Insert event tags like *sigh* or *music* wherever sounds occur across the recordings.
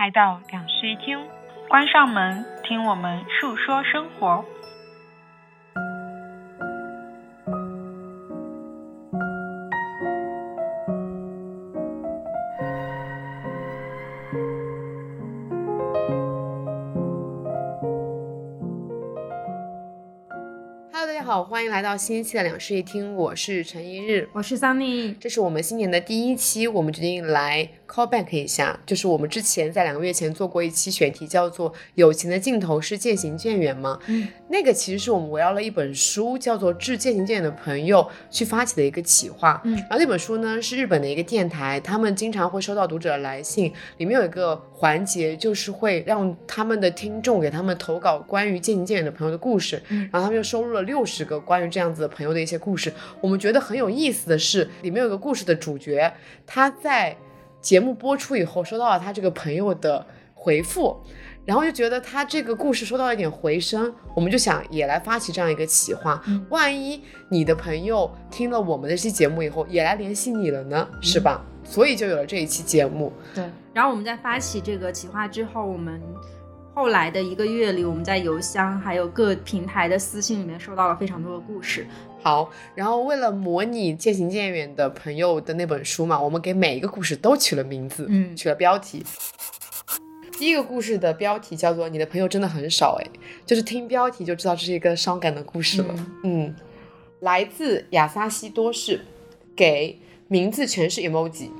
来到两室一厅，关上门，听我们述说生活。好，欢迎来到新一期的两室一厅，我是陈一日，我是 Sunny，这是我们新年的第一期，我们决定来 call back 一下，就是我们之前在两个月前做过一期选题，叫做“友情的尽头是渐行渐远吗？”嗯，那个其实是我们围绕了一本书，叫做《致渐行渐远的朋友》去发起的一个企划。嗯，然后那本书呢是日本的一个电台，他们经常会收到读者的来信，里面有一个环节就是会让他们的听众给他们投稿关于渐行渐远的朋友的故事，然后他们又收录了六十。个关于这样子的朋友的一些故事，我们觉得很有意思的是，里面有个故事的主角，他在节目播出以后收到了他这个朋友的回复，然后就觉得他这个故事收到了一点回声，我们就想也来发起这样一个企划，万一你的朋友听了我们的这期节目以后也来联系你了呢，是吧？所以就有了这一期节目。对，然后我们在发起这个企划之后，我们。后来的一个月里，我们在邮箱还有各平台的私信里面收到了非常多的故事。好，然后为了模拟渐行渐远的朋友的那本书嘛，我们给每一个故事都取了名字，嗯，取了标题。第一个故事的标题叫做“你的朋友真的很少”，哎，就是听标题就知道这是一个伤感的故事了。嗯，来自亚萨西多士，给名字全是 emoji。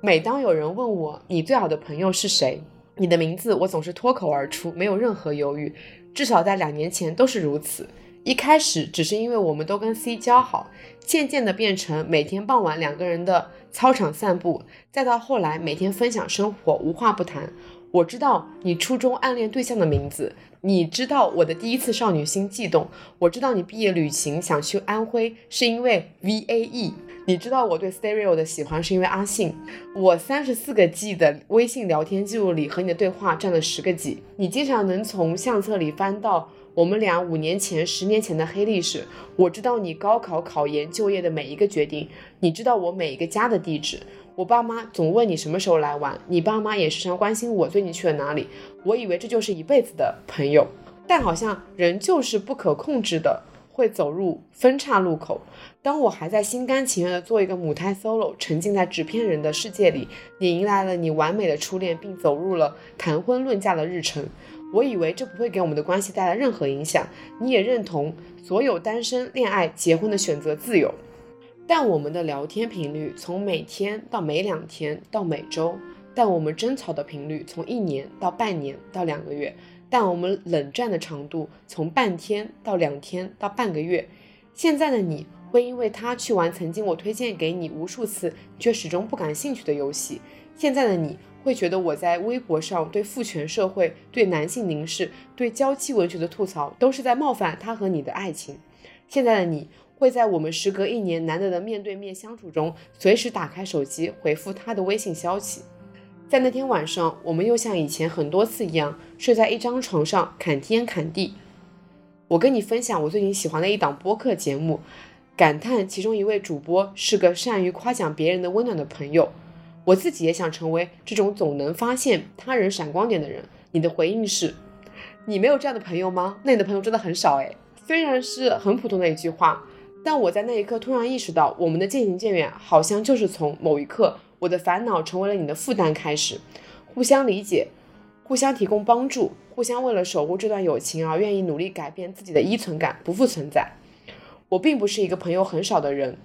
每当有人问我你最好的朋友是谁？你的名字，我总是脱口而出，没有任何犹豫。至少在两年前都是如此。一开始只是因为我们都跟 C 交好，渐渐的变成每天傍晚两个人的操场散步，再到后来每天分享生活，无话不谈。我知道你初中暗恋对象的名字，你知道我的第一次少女心悸动，我知道你毕业旅行想去安徽是因为 V A E。你知道我对 Stereo 的喜欢是因为阿信。我三十四个 G 的微信聊天记录里和你的对话占了十个 G。你经常能从相册里翻到我们俩五年前、十年前的黑历史。我知道你高考、考研、就业的每一个决定。你知道我每一个家的地址。我爸妈总问你什么时候来玩，你爸妈也时常关心我最近去了哪里。我以为这就是一辈子的朋友，但好像人就是不可控制的。会走入分岔路口。当我还在心甘情愿地做一个母胎 solo，沉浸在纸片人的世界里，你迎来了你完美的初恋，并走入了谈婚论嫁的日程。我以为这不会给我们的关系带来任何影响，你也认同所有单身、恋爱、结婚的选择自由。但我们的聊天频率从每天到每两天到每周，但我们争吵的频率从一年到半年到两个月。但我们冷战的长度从半天到两天到半个月。现在的你会因为他去玩曾经我推荐给你无数次却始终不感兴趣的游戏。现在的你会觉得我在微博上对父权社会、对男性凝视、对娇妻文学的吐槽都是在冒犯他和你的爱情。现在的你会在我们时隔一年难得的面对面相处中，随时打开手机回复他的微信消息。在那天晚上，我们又像以前很多次一样，睡在一张床上侃天侃地。我跟你分享我最近喜欢的一档播客节目，感叹其中一位主播是个善于夸奖别人的温暖的朋友。我自己也想成为这种总能发现他人闪光点的人。你的回应是：你没有这样的朋友吗？那你的朋友真的很少诶。虽然是很普通的一句话，但我在那一刻突然意识到，我们的渐行渐远，好像就是从某一刻。我的烦恼成为了你的负担，开始互相理解，互相提供帮助，互相为了守护这段友情而愿意努力改变自己的依存感，不复存在。我并不是一个朋友很少的人，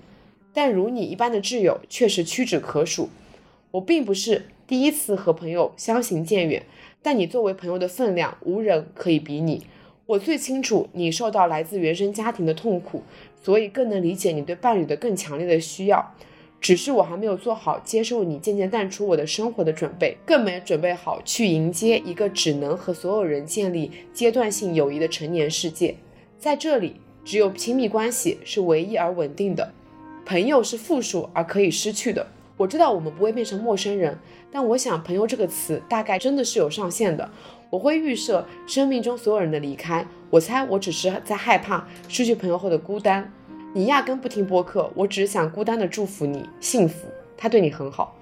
但如你一般的挚友确实屈指可数。我并不是第一次和朋友相行渐远，但你作为朋友的分量，无人可以比拟。我最清楚你受到来自原生家庭的痛苦，所以更能理解你对伴侣的更强烈的需要。只是我还没有做好接受你渐渐淡出我的生活的准备，更没准备好去迎接一个只能和所有人建立阶段性友谊的成年世界。在这里，只有亲密关系是唯一而稳定的，朋友是复数而可以失去的。我知道我们不会变成陌生人，但我想“朋友”这个词大概真的是有上限的。我会预设生命中所有人的离开，我猜我只是在害怕失去朋友后的孤单。你压根不听播客，我只是想孤单的祝福你幸福。他对你很好。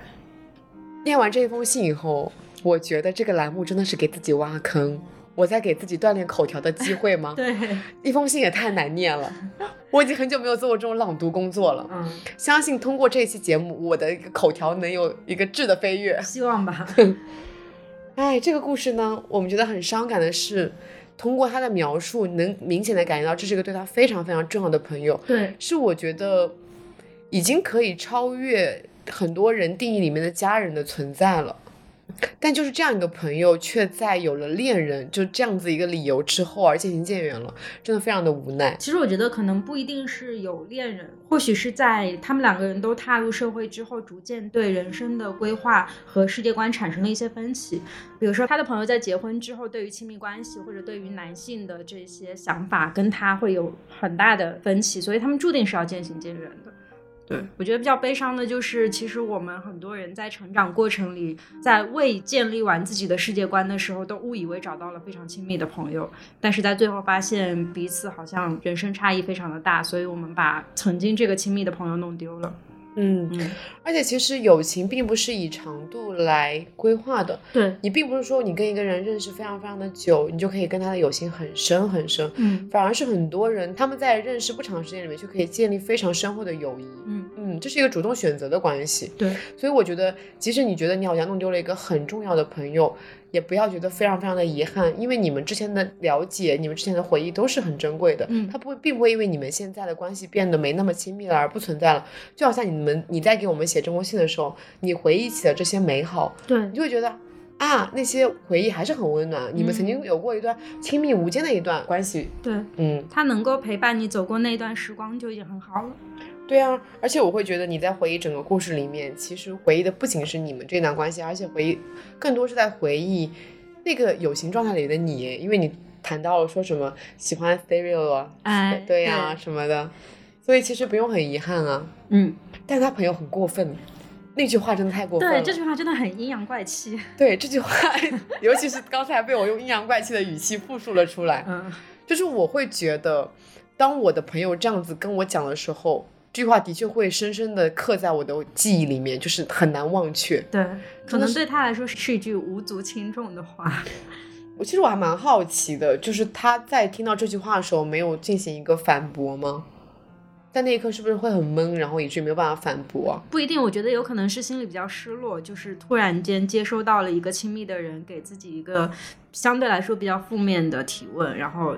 念完这封信以后，我觉得这个栏目真的是给自己挖坑。我在给自己锻炼口条的机会吗？*laughs* 对，一封信也太难念了。*laughs* 我已经很久没有做过这种朗读工作了。嗯，相信通过这期节目，我的一个口条能有一个质的飞跃。希望吧。*laughs* 哎，这个故事呢，我们觉得很伤感的是，通过他的描述，能明显的感觉到这是一个对他非常非常重要的朋友。对，是我觉得已经可以超越很多人定义里面的家人的存在了。但就是这样一个朋友，却在有了恋人就这样子一个理由之后而渐行渐远了，真的非常的无奈。其实我觉得可能不一定是有恋人，或许是在他们两个人都踏入社会之后，逐渐对人生的规划和世界观产生了一些分歧。比如说他的朋友在结婚之后，对于亲密关系或者对于男性的这些想法，跟他会有很大的分歧，所以他们注定是要渐行渐远的。对，我觉得比较悲伤的就是，其实我们很多人在成长过程里，在未建立完自己的世界观的时候，都误以为找到了非常亲密的朋友，但是在最后发现彼此好像人生差异非常的大，所以我们把曾经这个亲密的朋友弄丢了。嗯，而且其实友情并不是以长度来规划的。对你并不是说你跟一个人认识非常非常的久，你就可以跟他的友情很深很深。嗯，反而是很多人他们在认识不长时间里面就可以建立非常深厚的友谊。嗯嗯，这是一个主动选择的关系。对，所以我觉得，即使你觉得你好像弄丢了一个很重要的朋友。也不要觉得非常非常的遗憾，因为你们之前的了解，你们之前的回忆都是很珍贵的。嗯，它不会，并不会因为你们现在的关系变得没那么亲密了而不存在了。就好像你们你在给我们写这封信的时候，你回忆起了这些美好，对你就会觉得啊，那些回忆还是很温暖。你们曾经有过一段亲密无间的一段关系。对，嗯，他能够陪伴你走过那段时光就已经很好了。对啊，而且我会觉得你在回忆整个故事里面，其实回忆的不仅是你们这段关系，而且回忆更多是在回忆。那个友情状态里的你，因为你谈到了说什么喜欢 stereo 啊，哎，对呀什么的，所以其实不用很遗憾啊。嗯，但他朋友很过分，那句话真的太过分了。对，这句话真的很阴阳怪气。对，这句话，*laughs* 尤其是刚才被我用阴阳怪气的语气复述了出来。嗯，就是我会觉得，当我的朋友这样子跟我讲的时候。这句话的确会深深的刻在我的记忆里面，就是很难忘却。对，可能对他来说是一句无足轻重的话。我其实我还蛮好奇的，就是他在听到这句话的时候，没有进行一个反驳吗？在那一刻是不是会很懵，然后以至于没有办法反驳？不一定，我觉得有可能是心里比较失落，就是突然间接收到了一个亲密的人给自己一个相对来说比较负面的提问，然后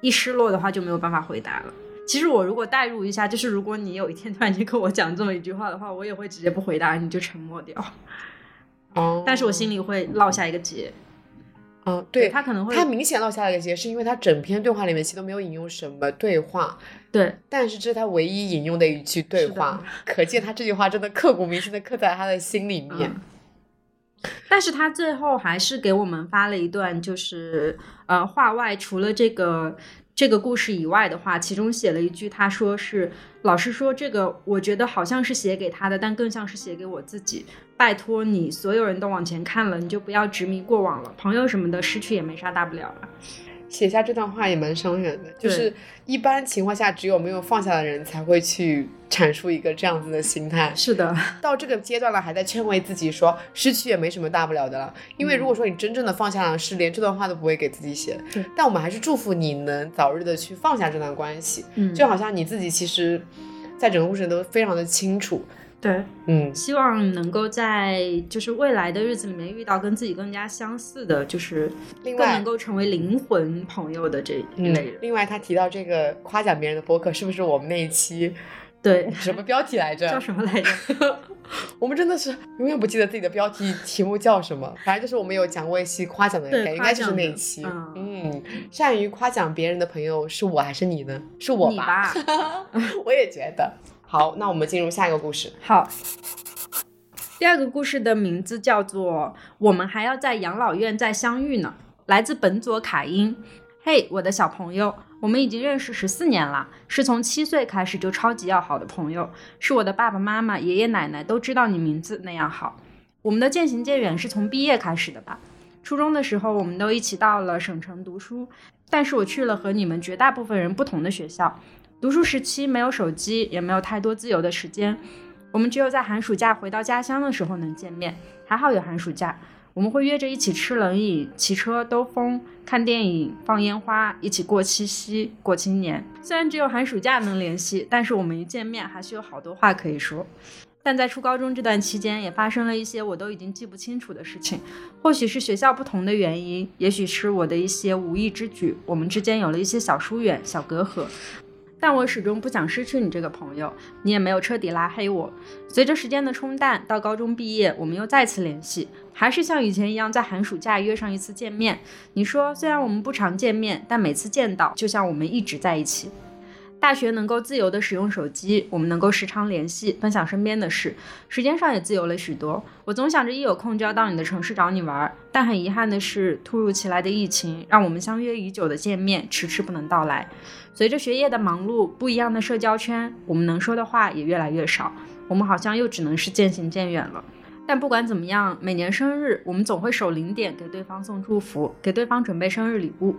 一失落的话就没有办法回答了。其实我如果代入一下，就是如果你有一天突然间跟我讲这么一句话的话，我也会直接不回答，你就沉默掉。哦，但是我心里会落下一个结。嗯，对他可能会，他明显落下一个结，是因为他整篇对话里面其实都没有引用什么对话。对，但是这是他唯一引用的一句对话，可见他这句话真的刻骨铭心的刻在他的心里面。但是他最后还是给我们发了一段，就是呃，话外除了这个。这个故事以外的话，其中写了一句，他说是老师说这个，我觉得好像是写给他的，但更像是写给我自己。拜托你，所有人都往前看了，你就不要执迷过往了。朋友什么的，失去也没啥大不了了。写下这段话也蛮伤人的，就是一般情况下，只有没有放下的人才会去阐述一个这样子的心态。是的，到这个阶段了，还在劝慰自己说失去也没什么大不了的了。因为如果说你真正的放下了，是连这段话都不会给自己写。对，但我们还是祝福你能早日的去放下这段关系。嗯，就好像你自己其实，在整个过程都非常的清楚。对，嗯，希望能够在就是未来的日子里面遇到跟自己更加相似的，就是另外能够成为灵魂朋友的这一类人。另外，他提到这个夸奖别人的播客，是不是我们那一期？对，什么标题来着？叫什么来着？*laughs* 我们真的是永远不记得自己的标题题目叫什么。反正就是我们有讲过一期夸奖的，应该就是那一期。嗯，善于夸奖别人的朋友是我还是你呢？是我吧？*laughs* 我也觉得。好，那我们进入下一个故事。好，第二个故事的名字叫做《我们还要在养老院再相遇呢》，来自本佐卡因。嘿，我的小朋友，我们已经认识十四年了，是从七岁开始就超级要好的朋友，是我的爸爸妈妈、爷爷奶奶都知道你名字那样好。我们的渐行渐远是从毕业开始的吧？初中的时候，我们都一起到了省城读书，但是我去了和你们绝大部分人不同的学校。读书时期没有手机，也没有太多自由的时间，我们只有在寒暑假回到家乡的时候能见面。还好有寒暑假，我们会约着一起吃冷饮、骑车兜风、看电影、放烟花，一起过七夕、过新年。虽然只有寒暑假能联系，但是我们一见面还是有好多话可以说。但在初高中这段期间，也发生了一些我都已经记不清楚的事情。或许是学校不同的原因，也许是我的一些无意之举，我们之间有了一些小疏远、小隔阂。但我始终不想失去你这个朋友，你也没有彻底拉黑我。随着时间的冲淡，到高中毕业，我们又再次联系，还是像以前一样在寒暑假约上一次见面。你说，虽然我们不常见面，但每次见到，就像我们一直在一起。大学能够自由的使用手机，我们能够时常联系，分享身边的事，时间上也自由了许多。我总想着一有空就要到你的城市找你玩，但很遗憾的是，突如其来的疫情让我们相约已久的见面迟迟不能到来。随着学业的忙碌，不一样的社交圈，我们能说的话也越来越少，我们好像又只能是渐行渐远了。但不管怎么样，每年生日我们总会守零点给对方送祝福，给对方准备生日礼物。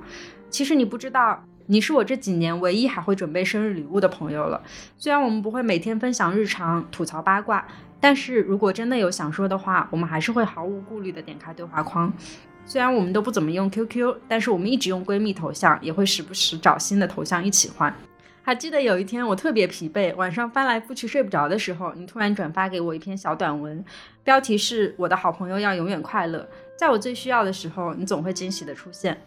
其实你不知道。你是我这几年唯一还会准备生日礼物的朋友了。虽然我们不会每天分享日常、吐槽八卦，但是如果真的有想说的话，我们还是会毫无顾虑的点开对话框。虽然我们都不怎么用 QQ，但是我们一直用闺蜜头像，也会时不时找新的头像一起换。还记得有一天我特别疲惫，晚上翻来覆去睡不着的时候，你突然转发给我一篇小短文，标题是我的好朋友要永远快乐。在我最需要的时候，你总会惊喜的出现。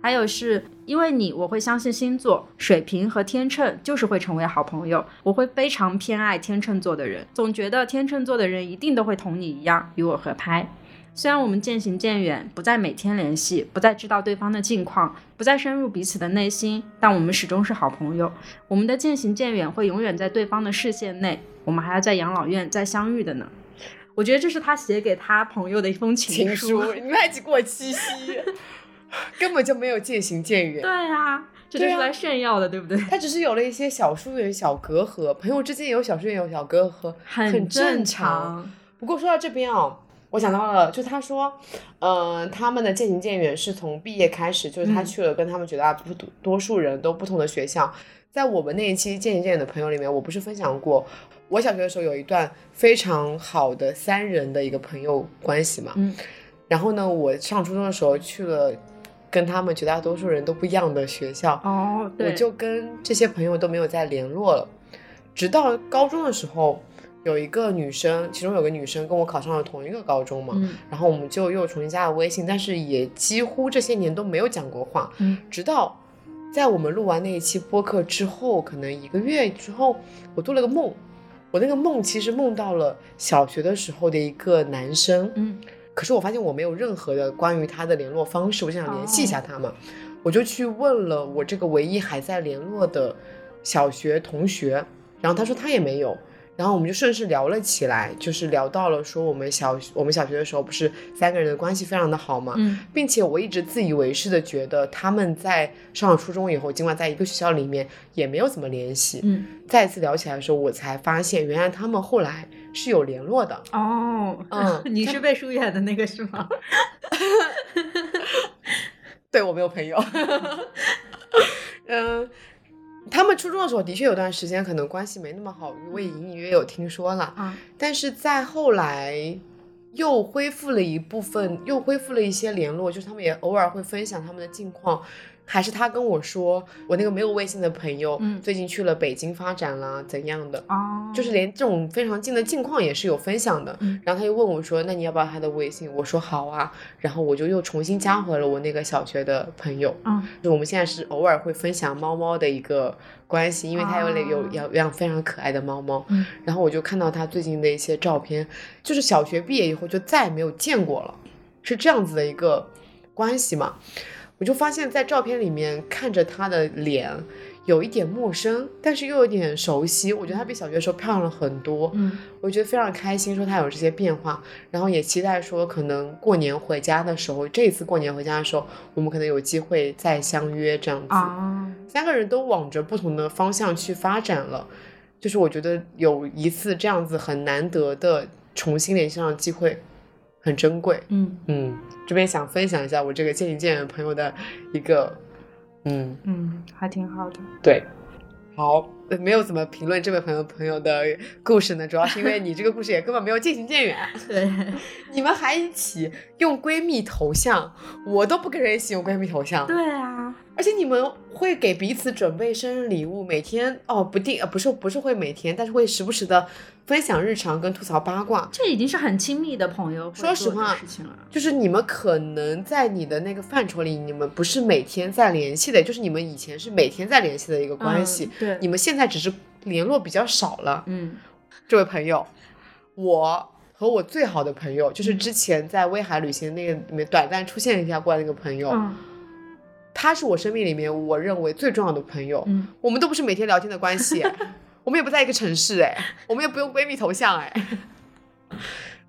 还有是因为你，我会相信星座，水瓶和天秤就是会成为好朋友。我会非常偏爱天秤座的人，总觉得天秤座的人一定都会同你一样与我合拍。虽然我们渐行渐远，不再每天联系，不再知道对方的近况，不再深入彼此的内心，但我们始终是好朋友。我们的渐行渐远会永远在对方的视线内，我们还要在养老院再相遇的呢。我觉得这是他写给他朋友的一封情书。你们还一起过七夕。*laughs* 根本就没有渐行渐远。*laughs* 对啊，这就是来炫耀的，对不对？*laughs* 他只是有了一些小疏远、小隔阂，朋友之间有小疏远、有小隔阂，很正常。不过说到这边哦，我想到了，就他说，嗯，他们的渐行渐远是从毕业开始，就是他去了跟他们绝大多多数人都不同的学校。在我们那一期渐行渐远的朋友里面，我不是分享过，我小学的时候有一段非常好的三人的一个朋友关系嘛。嗯。然后呢，我上初中的时候去了。跟他们绝大多数人都不一样的学校哦，我就跟这些朋友都没有再联络了。直到高中的时候，有一个女生，其中有个女生跟我考上了同一个高中嘛，然后我们就又重新加了微信，但是也几乎这些年都没有讲过话。嗯，直到在我们录完那一期播客之后，可能一个月之后，我做了个梦，我那个梦其实梦到了小学的时候的一个男生。嗯。可是我发现我没有任何的关于他的联络方式，我就想联系一下他嘛，我就去问了我这个唯一还在联络的小学同学，然后他说他也没有，然后我们就顺势聊了起来，就是聊到了说我们小我们小学的时候不是三个人的关系非常的好嘛，嗯，并且我一直自以为是的觉得他们在上了初中以后，尽管在一个学校里面也没有怎么联系，嗯，再次聊起来的时候，我才发现原来他们后来。是有联络的哦，嗯，*laughs* 你是被疏远的那个是吗？*laughs* 对我没有朋友，*laughs* 嗯，他们初中的时候的确有段时间可能关系没那么好，我也隐隐约约有听说了，嗯，但是在后来又恢复了一部分，又恢复了一些联络，就是他们也偶尔会分享他们的近况。还是他跟我说，我那个没有微信的朋友，嗯，最近去了北京发展了，怎样的？哦，就是连这种非常近的近况也是有分享的。然后他又问我说，那你要不要他的微信？我说好啊。然后我就又重新加回了我那个小学的朋友。嗯，就我们现在是偶尔会分享猫猫的一个关系，因为他有有有养非常可爱的猫猫。嗯，然后我就看到他最近的一些照片，就是小学毕业以后就再也没有见过了，是这样子的一个关系嘛？我就发现，在照片里面看着她的脸，有一点陌生，但是又有点熟悉。我觉得她比小学时候漂亮了很多，嗯，我觉得非常开心，说她有这些变化，然后也期待说，可能过年回家的时候，这一次过年回家的时候，我们可能有机会再相约这样子。啊，三个人都往着不同的方向去发展了，就是我觉得有一次这样子很难得的重新联系上的机会。很珍贵，嗯嗯，这边想分享一下我这个渐行渐远朋友的一个，嗯嗯，还挺好的，对，好，没有怎么评论这位朋友朋友的故事呢，主要是因为你这个故事也根本没有渐行渐远。*laughs* 对，*laughs* 你们还一起用闺蜜头像，我都不跟人一起用闺蜜头像。对啊。而且你们会给彼此准备生日礼物，每天哦不定呃不是不是会每天，但是会时不时的分享日常跟吐槽八卦，这已经是很亲密的朋友。说实话，就是你们可能在你的那个范畴里，你们不是每天在联系的，就是你们以前是每天在联系的一个关系。对，你们现在只是联络比较少了。嗯，这位朋友，我和我最好的朋友，就是之前在威海旅行那个里面短暂出现一下过来那个朋友。他是我生命里面我认为最重要的朋友，嗯，我们都不是每天聊天的关系，我们也不在一个城市，哎，我们也不用闺蜜头像，哎，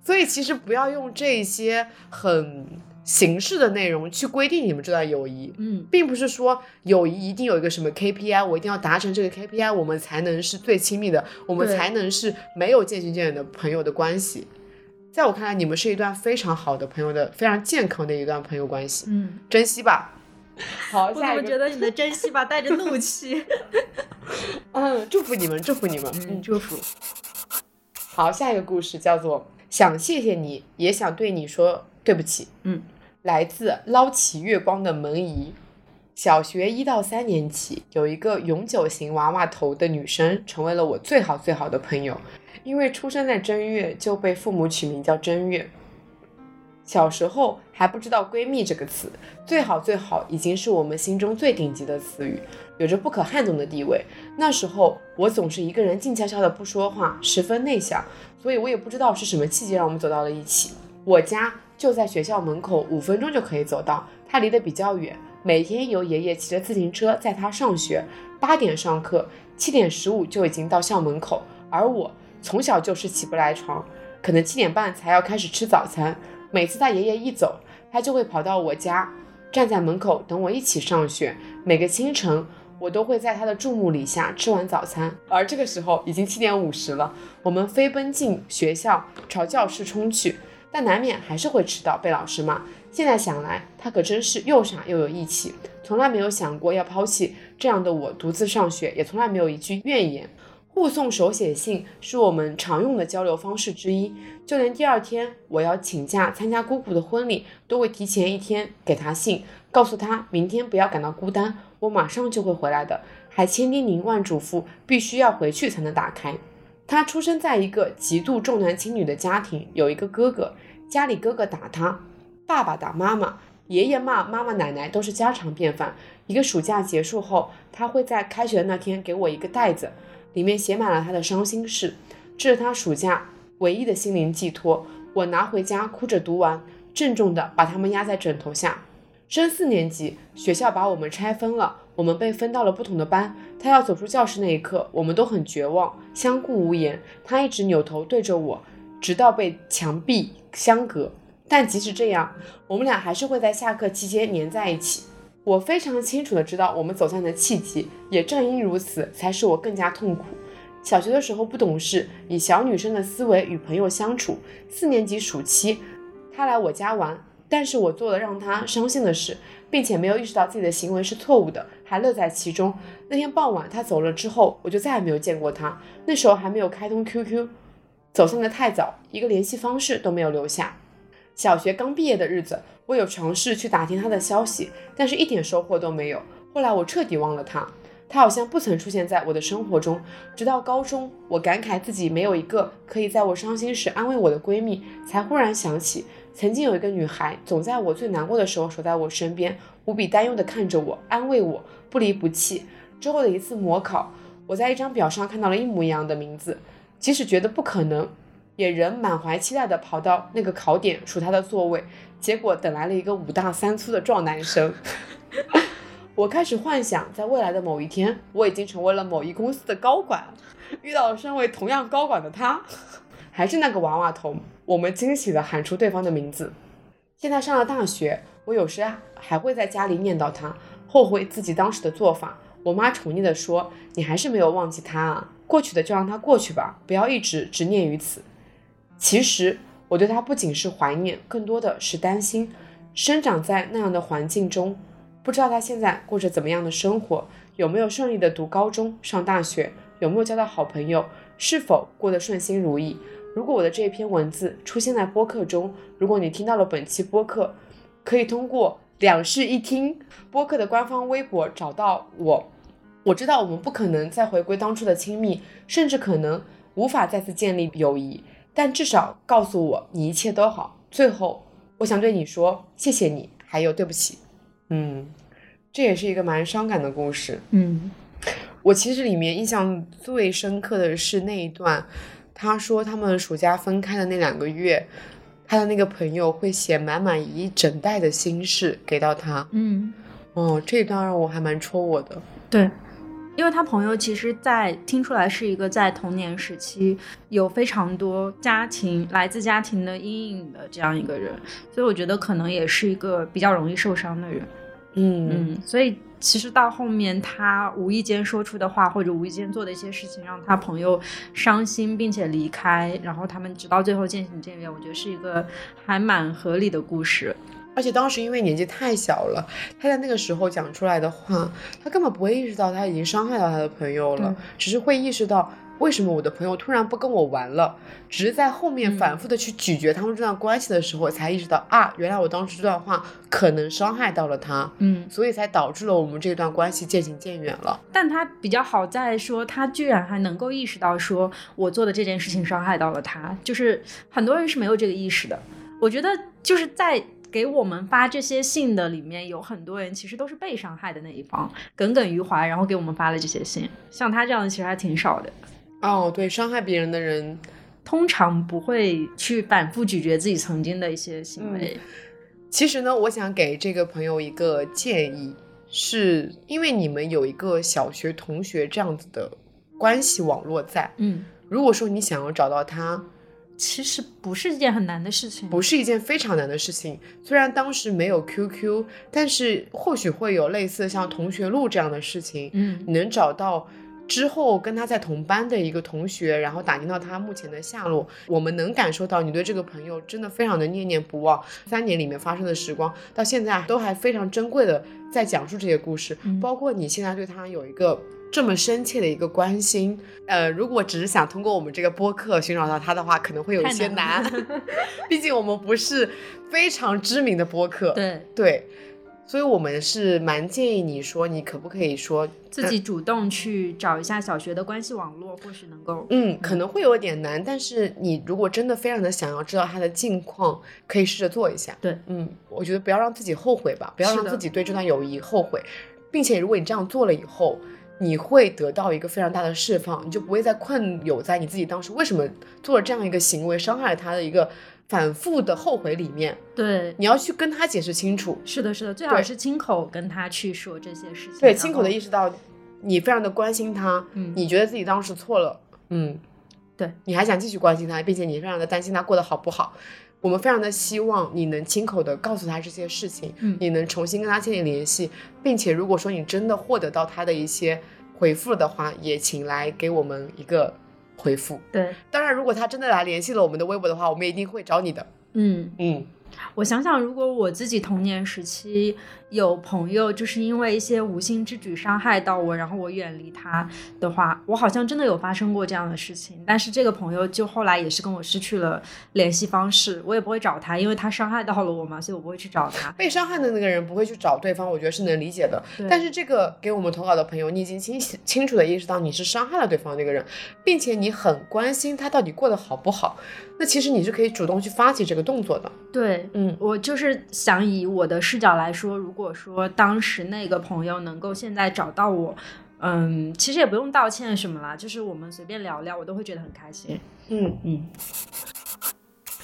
所以其实不要用这些很形式的内容去规定你们这段友谊，嗯，并不是说友谊一定有一个什么 KPI，我一定要达成这个 KPI，我们才能是最亲密的，我们才能是没有渐行渐远的朋友的关系。在我看来，你们是一段非常好的朋友的，非常健康的一段朋友关系，嗯，珍惜吧。*laughs* 好，我怎么觉得你的珍惜吧带着怒气？*laughs* 嗯，祝福你们，祝福你们，嗯，祝福。好，下一个故事叫做想谢谢你，也想对你说对不起。嗯，来自捞起月光的门姨。小学一到三年级，有一个永久型娃娃头的女生，成为了我最好最好的朋友。因为出生在正月，就被父母取名叫正月。小时候还不知道“闺蜜”这个词，最好最好已经是我们心中最顶级的词语，有着不可撼动的地位。那时候我总是一个人静悄悄的不说话，十分内向，所以我也不知道是什么契机让我们走到了一起。我家就在学校门口，五分钟就可以走到，他离得比较远，每天由爷爷骑着自行车载他上学，八点上课，七点十五就已经到校门口，而我从小就是起不来床，可能七点半才要开始吃早餐。每次他爷爷一走，他就会跑到我家，站在门口等我一起上学。每个清晨，我都会在他的注目礼下吃完早餐。而这个时候已经七点五十了，我们飞奔进学校，朝教室冲去，但难免还是会迟到，被老师骂。现在想来，他可真是又傻又有义气，从来没有想过要抛弃这样的我独自上学，也从来没有一句怨言。互送手写信是我们常用的交流方式之一，就连第二天我要请假参加姑姑的婚礼，都会提前一天给她信，告诉她明天不要感到孤单，我马上就会回来的，还千叮咛万嘱咐，必须要回去才能打开。她出生在一个极度重男轻女的家庭，有一个哥哥，家里哥哥打他，爸爸打妈妈，爷爷骂妈妈奶奶都是家常便饭。一个暑假结束后，他会在开学的那天给我一个袋子。里面写满了他的伤心事，这是他暑假唯一的心灵寄托。我拿回家哭着读完，郑重地把它们压在枕头下。升四年级，学校把我们拆分了，我们被分到了不同的班。他要走出教室那一刻，我们都很绝望，相顾无言。他一直扭头对着我，直到被墙壁相隔。但即使这样，我们俩还是会在下课期间粘在一起。我非常清楚的知道我们走散的契机，也正因如此，才使我更加痛苦。小学的时候不懂事，以小女生的思维与朋友相处。四年级暑期，他来我家玩，但是我做了让他伤心的事，并且没有意识到自己的行为是错误的，还乐在其中。那天傍晚他走了之后，我就再也没有见过他。那时候还没有开通 QQ，走散的太早，一个联系方式都没有留下。小学刚毕业的日子。我有尝试去打听他的消息，但是一点收获都没有。后来我彻底忘了他，他好像不曾出现在我的生活中。直到高中，我感慨自己没有一个可以在我伤心时安慰我的闺蜜，才忽然想起，曾经有一个女孩总在我最难过的时候守在我身边，无比担忧地看着我，安慰我，不离不弃。之后的一次模考，我在一张表上看到了一模一样的名字，即使觉得不可能，也仍满怀期待地跑到那个考点数他的座位。结果等来了一个五大三粗的壮男生，*laughs* 我开始幻想，在未来的某一天，我已经成为了某一公司的高管，遇到了身为同样高管的他，还是那个娃娃头，我们惊喜的喊出对方的名字。现在上了大学，我有时还会在家里念叨他，后悔自己当时的做法。我妈宠溺的说：“你还是没有忘记他啊，过去的就让他过去吧，不要一直执念于此。”其实。我对他不仅是怀念，更多的是担心。生长在那样的环境中，不知道他现在过着怎么样的生活，有没有顺利的读高中、上大学？有没有交到好朋友？是否过得顺心如意？如果我的这一篇文字出现在播客中，如果你听到了本期播客，可以通过两室一厅播客的官方微博找到我。我知道我们不可能再回归当初的亲密，甚至可能无法再次建立友谊，但至少告诉我你一切都好。最后，我想对你说，谢谢你，还有对不起。嗯，这也是一个蛮伤感的故事。嗯。我其实里面印象最深刻的是那一段，他说他们暑假分开的那两个月，他的那个朋友会写满满一整袋的心事给到他。嗯，哦，这一段让我还蛮戳我的。对，因为他朋友其实，在听出来是一个在童年时期有非常多家庭来自家庭的阴影的这样一个人，所以我觉得可能也是一个比较容易受伤的人。嗯嗯，所以。其实到后面，他无意间说出的话，或者无意间做的一些事情，让他朋友伤心，并且离开，然后他们直到最后渐行渐远。我觉得是一个还蛮合理的故事。而且当时因为年纪太小了，他在那个时候讲出来的话，他根本不会意识到他已经伤害到他的朋友了，只是会意识到。为什么我的朋友突然不跟我玩了？只是在后面反复的去咀嚼他们这段关系的时候，才意识到啊，原来我当时这段话可能伤害到了他，嗯，所以才导致了我们这段关系渐行渐远了。但他比较好在说，他居然还能够意识到，说我做的这件事情伤害到了他，就是很多人是没有这个意识的。我觉得就是在给我们发这些信的里面，有很多人其实都是被伤害的那一方，耿耿于怀，然后给我们发了这些信。像他这样的其实还挺少的。哦，对，伤害别人的人通常不会去反复咀嚼自己曾经的一些行为。其实呢，我想给这个朋友一个建议，是因为你们有一个小学同学这样子的关系网络在。嗯，如果说你想要找到他，其实不是一件很难的事情，不是一件非常难的事情。虽然当时没有 QQ，但是或许会有类似像同学录这样的事情。嗯，能找到。之后跟他在同班的一个同学，然后打听到他目前的下落，我们能感受到你对这个朋友真的非常的念念不忘。三年里面发生的时光，到现在都还非常珍贵的在讲述这些故事，包括你现在对他有一个这么深切的一个关心。呃，如果只是想通过我们这个播客寻找到他的话，可能会有一些难，*laughs* 毕竟我们不是非常知名的播客。对对。所以，我们是蛮建议你说，你可不可以说自己主动去找一下小学的关系网络，或许能够，嗯，可能会有点难，但是你如果真的非常的想要知道他的近况，可以试着做一下。对，嗯，我觉得不要让自己后悔吧，不要让自己对这段友谊后悔，并且如果你这样做了以后，你会得到一个非常大的释放，你就不会再困有在你自己当时为什么做了这样一个行为，伤害了他的一个。反复的后悔里面，对，你要去跟他解释清楚。是的，是的，最好是亲口跟他去说这些事情。对，亲口的意识到你非常的关心他，嗯，你觉得自己当时错了，嗯，对，你还想继续关心他，并且你非常的担心他过得好不好。我们非常的希望你能亲口的告诉他这些事情，嗯，你能重新跟他建立联系，并且如果说你真的获得到他的一些回复的话，也请来给我们一个。回复对，当然，如果他真的来联系了我们的微博的话，我们一定会找你的。嗯嗯。我想想，如果我自己童年时期有朋友就是因为一些无心之举伤害到我，然后我远离他的话，我好像真的有发生过这样的事情。但是这个朋友就后来也是跟我失去了联系方式，我也不会找他，因为他伤害到了我嘛，所以我不会去找他。被伤害的那个人不会去找对方，我觉得是能理解的。但是这个给我们投稿的朋友，你已经清清楚的意识到你是伤害了对方那个人，并且你很关心他到底过得好不好。那其实你是可以主动去发起这个动作的。对，嗯，我就是想以我的视角来说，如果说当时那个朋友能够现在找到我，嗯，其实也不用道歉什么啦，就是我们随便聊聊，我都会觉得很开心。嗯嗯。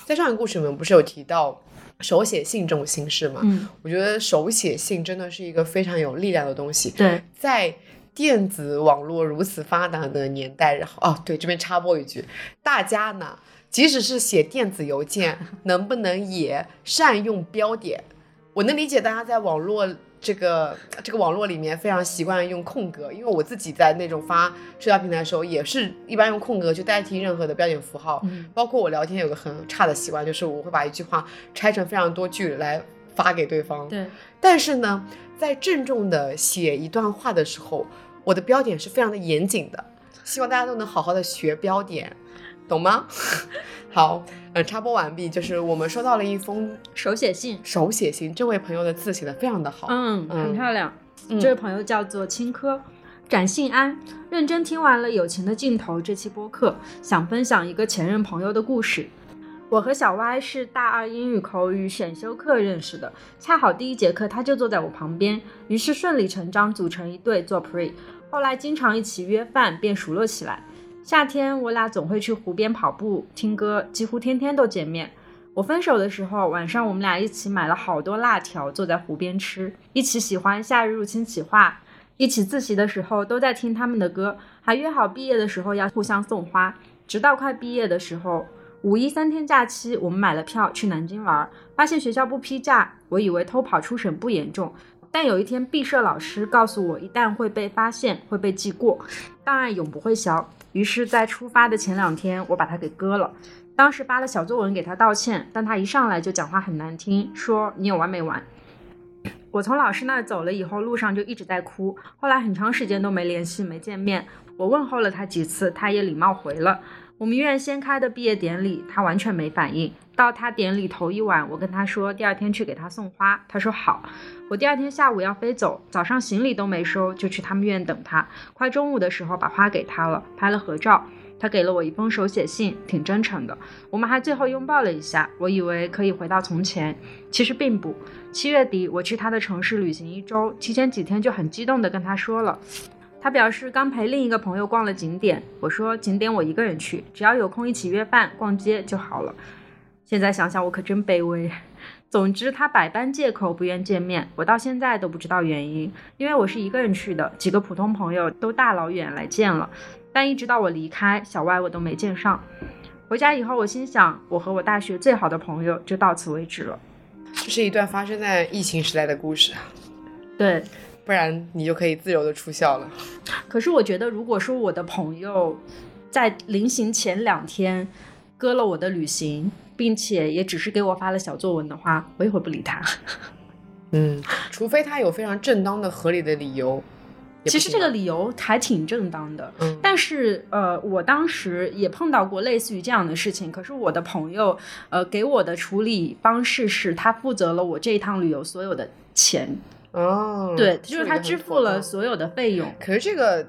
在上一个故事里面不是有提到手写信这种形式嘛？嗯，我觉得手写信真的是一个非常有力量的东西。对，在电子网络如此发达的年代，然后哦，对，这边插播一句，大家呢，即使是写电子邮件，*laughs* 能不能也善用标点？我能理解大家在网络这个这个网络里面非常习惯用空格，因为我自己在那种发社交平台的时候，也是一般用空格去代替任何的标点符号。嗯，包括我聊天有个很差的习惯，就是我会把一句话拆成非常多句来。发给对方。对，但是呢，在郑重的写一段话的时候，我的标点是非常的严谨的，希望大家都能好好的学标点，懂吗？*laughs* 好，呃，插播完毕，就是我们收到了一封手写信，手写信，这位朋友的字写的非常的好，嗯，很漂亮。这位朋友叫做青稞，展信安，认真听完了《友情的尽头》这期播客，想分享一个前任朋友的故事。我和小歪是大二英语口语选修课认识的，恰好第一节课他就坐在我旁边，于是顺理成章组成一对做 pre。后来经常一起约饭，便熟络起来。夏天我俩总会去湖边跑步、听歌，几乎天天都见面。我分手的时候，晚上我们俩一起买了好多辣条，坐在湖边吃，一起喜欢《夏日入侵企划》，一起自习的时候都在听他们的歌，还约好毕业的时候要互相送花。直到快毕业的时候。五一三天假期，我们买了票去南京玩，发现学校不批假。我以为偷跑出省不严重，但有一天毕设老师告诉我，一旦会被发现，会被记过，档案永不会消。于是，在出发的前两天，我把他给割了。当时发了小作文给他道歉，但他一上来就讲话很难听，说你有完没完。我从老师那走了以后，路上就一直在哭。后来很长时间都没联系，没见面。我问候了他几次，他也礼貌回了。我们院先开的毕业典礼，他完全没反应。到他典礼头一晚，我跟他说第二天去给他送花，他说好。我第二天下午要飞走，早上行李都没收，就去他们院等他。快中午的时候把花给他了，拍了合照。他给了我一封手写信，挺真诚的。我们还最后拥抱了一下。我以为可以回到从前，其实并不。七月底我去他的城市旅行一周，提前几天就很激动地跟他说了。他表示刚陪另一个朋友逛了景点，我说景点我一个人去，只要有空一起约饭逛街就好了。现在想想我可真卑微。总之他百般借口不愿见面，我到现在都不知道原因，因为我是一个人去的，几个普通朋友都大老远来见了，但一直到我离开，小歪我都没见上。回家以后我心想，我和我大学最好的朋友就到此为止了。这是一段发生在疫情时代的故事啊。对。不然你就可以自由的出校了。可是我觉得，如果说我的朋友在临行前两天割了我的旅行，并且也只是给我发了小作文的话，我也会不理他。嗯，除非他有非常正当的、合理的理由。其实这个理由还挺正当的。嗯。但是呃，我当时也碰到过类似于这样的事情。可是我的朋友呃给我的处理方式是他负责了我这一趟旅游所有的钱。哦，对，就是他支付了所有的费用。可是这个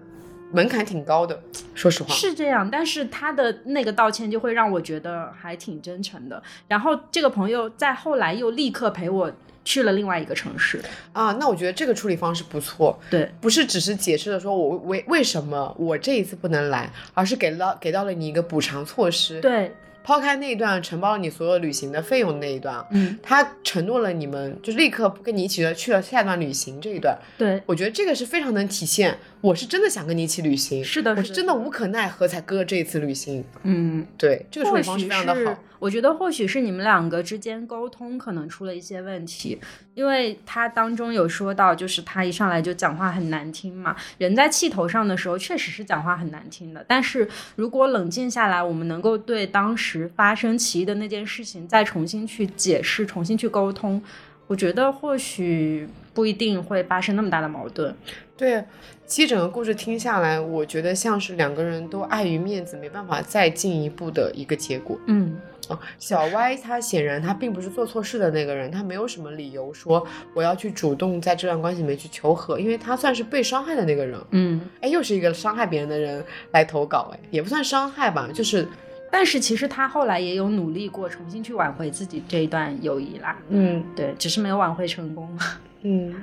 门槛挺高的，*tsk* 说实话是这样。但是他的那个道歉就会让我觉得还挺真诚的。然后这个朋友在后来又立刻陪我去了另外一个城市啊，那我觉得这个处理方式不错。对，不是只是解释了说我为为什么我这一次不能来，而是给了给到了你一个补偿措施。对。抛开那一段承包了你所有旅行的费用的那一段，嗯，他承诺了你们，就是立刻跟你一起的去了下一段旅行这一段，对我觉得这个是非常能体现。我是真的想跟你一起旅行，是的，我是真的无可奈何才割这一次旅行。嗯，对，这个处理方式非常的好。我觉得或许是你们两个之间沟通可能出了一些问题，因为他当中有说到，就是他一上来就讲话很难听嘛。人在气头上的时候确实是讲话很难听的，但是如果冷静下来，我们能够对当时发生歧义的那件事情再重新去解释、重新去沟通，我觉得或许不一定会发生那么大的矛盾。对。其实整个故事听下来，我觉得像是两个人都碍于面子，没办法再进一步的一个结果。嗯，哦，小歪他显然他并不是做错事的那个人，他没有什么理由说我要去主动在这段关系里面去求和，因为他算是被伤害的那个人。嗯，哎，又是一个伤害别人的人来投稿，哎，也不算伤害吧，就是，但是其实他后来也有努力过，重新去挽回自己这一段友谊啦。嗯，对，只是没有挽回成功。*laughs* 嗯。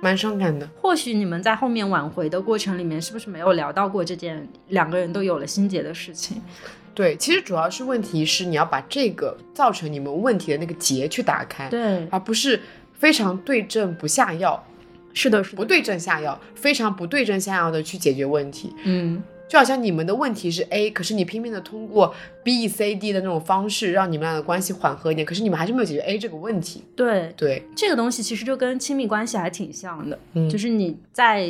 蛮伤感的。或许你们在后面挽回的过程里面，是不是没有聊到过这件两个人都有了心结的事情？对，其实主要是问题是你要把这个造成你们问题的那个结去打开，对，而不是非常对症不下药。是的，是不对症下药，非常不对症下药的去解决问题。嗯。就好像你们的问题是 A，可是你拼命的通过 B、C、D 的那种方式让你们俩的关系缓和一点，可是你们还是没有解决 A 这个问题。对对，这个东西其实就跟亲密关系还挺像的，嗯就是你在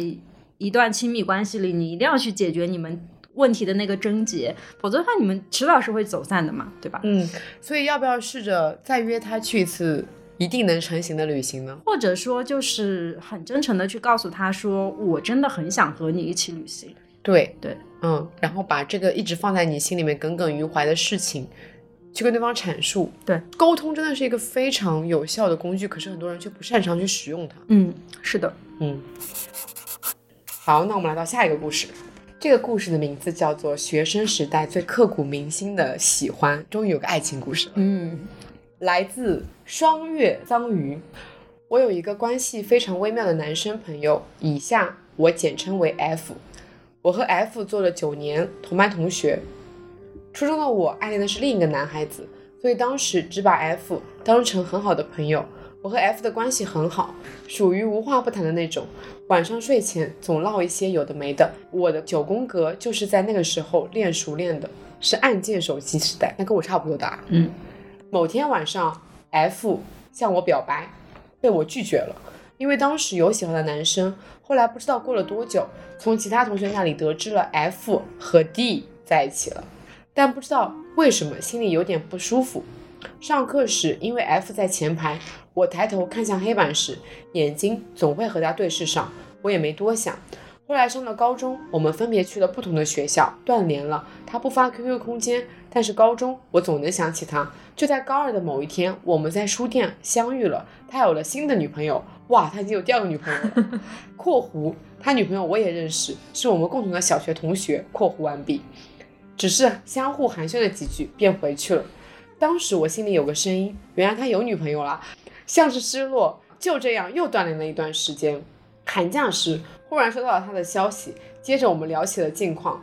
一段亲密关系里，你一定要去解决你们问题的那个症结，否则的话你们迟早是会走散的嘛，对吧？嗯，所以要不要试着再约他去一次一定能成行的旅行呢？或者说，就是很真诚的去告诉他说，我真的很想和你一起旅行。对对，嗯，然后把这个一直放在你心里面耿耿于怀的事情，去跟对方阐述。对，沟通真的是一个非常有效的工具，可是很多人却不擅长去使用它。嗯，是的，嗯。好，那我们来到下一个故事。这个故事的名字叫做《学生时代最刻骨铭心的喜欢》，终于有个爱情故事了。嗯，来自双月脏鱼。我有一个关系非常微妙的男生朋友，以下我简称为 F。我和 F 做了九年同班同学。初中的我暗恋的是另一个男孩子，所以当时只把 F 当成很好的朋友。我和 F 的关系很好，属于无话不谈的那种。晚上睡前总唠一些有的没的。我的九宫格就是在那个时候练熟练的，是按键手机时代，那跟我差不多大。嗯，某天晚上，F 向我表白，被我拒绝了，因为当时有喜欢的男生。后来不知道过了多久，从其他同学那里得知了 F 和 D 在一起了，但不知道为什么心里有点不舒服。上课时，因为 F 在前排，我抬头看向黑板时，眼睛总会和他对视上，我也没多想。后来上了高中，我们分别去了不同的学校，断联了。他不发 QQ 空间，但是高中我总能想起他。就在高二的某一天，我们在书店相遇了，他有了新的女朋友。哇，他已经有第二个女朋友了。（括弧他女朋友我也认识，是我们共同的小学同学。）（括弧完毕。）只是相互寒暄了几句，便回去了。当时我心里有个声音，原来他有女朋友了，像是失落。就这样又断联了一段时间。寒假时忽然收到了他的消息，接着我们聊起了近况，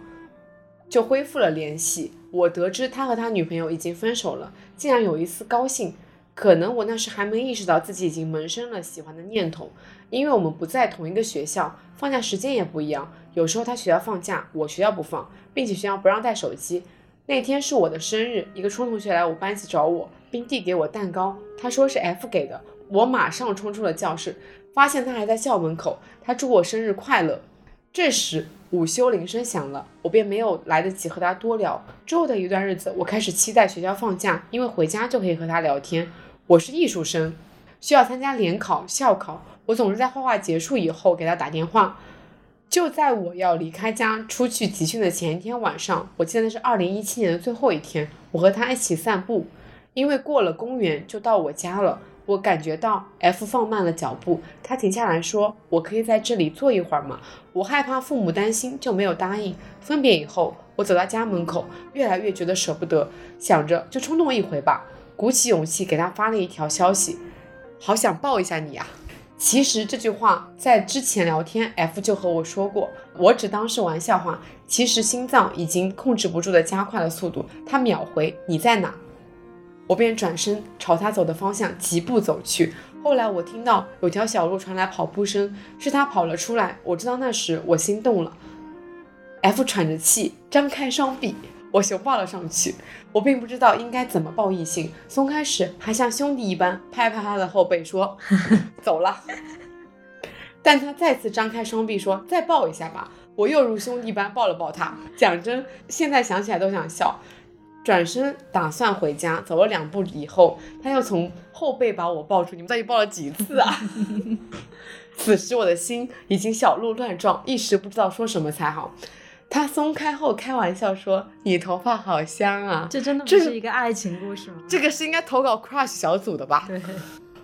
就恢复了联系。我得知他和他女朋友已经分手了，竟然有一丝高兴。可能我那时还没意识到自己已经萌生了喜欢的念头，因为我们不在同一个学校，放假时间也不一样。有时候他学校放假，我学校不放，并且学校不让带手机。那天是我的生日，一个冲同学来我班级找我，并递给我蛋糕，他说是 F 给的。我马上冲出了教室，发现他还在校门口，他祝我生日快乐。这时午休铃声响了，我便没有来得及和他多聊。之后的一段日子，我开始期待学校放假，因为回家就可以和他聊天。我是艺术生，需要参加联考、校考。我总是在画画结束以后给他打电话。就在我要离开家出去集训的前一天晚上，我记得那是二零一七年的最后一天，我和他一起散步，因为过了公园就到我家了。我感觉到 F 放慢了脚步，他停下来说：“我可以在这里坐一会儿吗？”我害怕父母担心，就没有答应。分别以后，我走到家门口，越来越觉得舍不得，想着就冲动一回吧。鼓起勇气给他发了一条消息，好想抱一下你呀！其实这句话在之前聊天，F 就和我说过，我只当是玩笑话。其实心脏已经控制不住的加快了速度。他秒回你在哪？我便转身朝他走的方向疾步走去。后来我听到有条小路传来跑步声，是他跑了出来。我知道那时我心动了。F 喘着气，张开双臂。我熊抱了上去，我并不知道应该怎么抱异性。松开时还像兄弟一般拍拍他的后背说：*laughs* “走了。”但他再次张开双臂说：“再抱一下吧。”我又如兄弟般抱了抱他。讲真，现在想起来都想笑。转身打算回家，走了两步以后，他又从后背把我抱住。你们到底抱了几次啊？*laughs* 此时我的心已经小鹿乱撞，一时不知道说什么才好。他松开后开玩笑说：“你头发好香啊！” *laughs* 这真的不是一个爱情故事吗？这个是应该投稿 crush 小组的吧？对。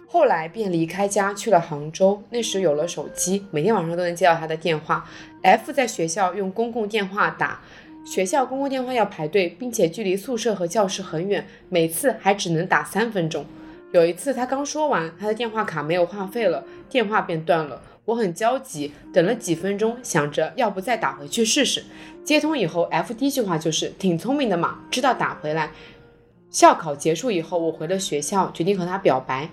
后来便离开家去了杭州。那时有了手机，每天晚上都能接到他的电话。F 在学校用公共电话打，学校公共电话要排队，并且距离宿舍和教室很远，每次还只能打三分钟。有一次他刚说完，他的电话卡没有话费了，电话便断了。我很焦急，等了几分钟，想着要不再打回去试试。接通以后，F 第一句话就是“挺聪明的嘛，知道打回来”。校考结束以后，我回了学校，决定和他表白。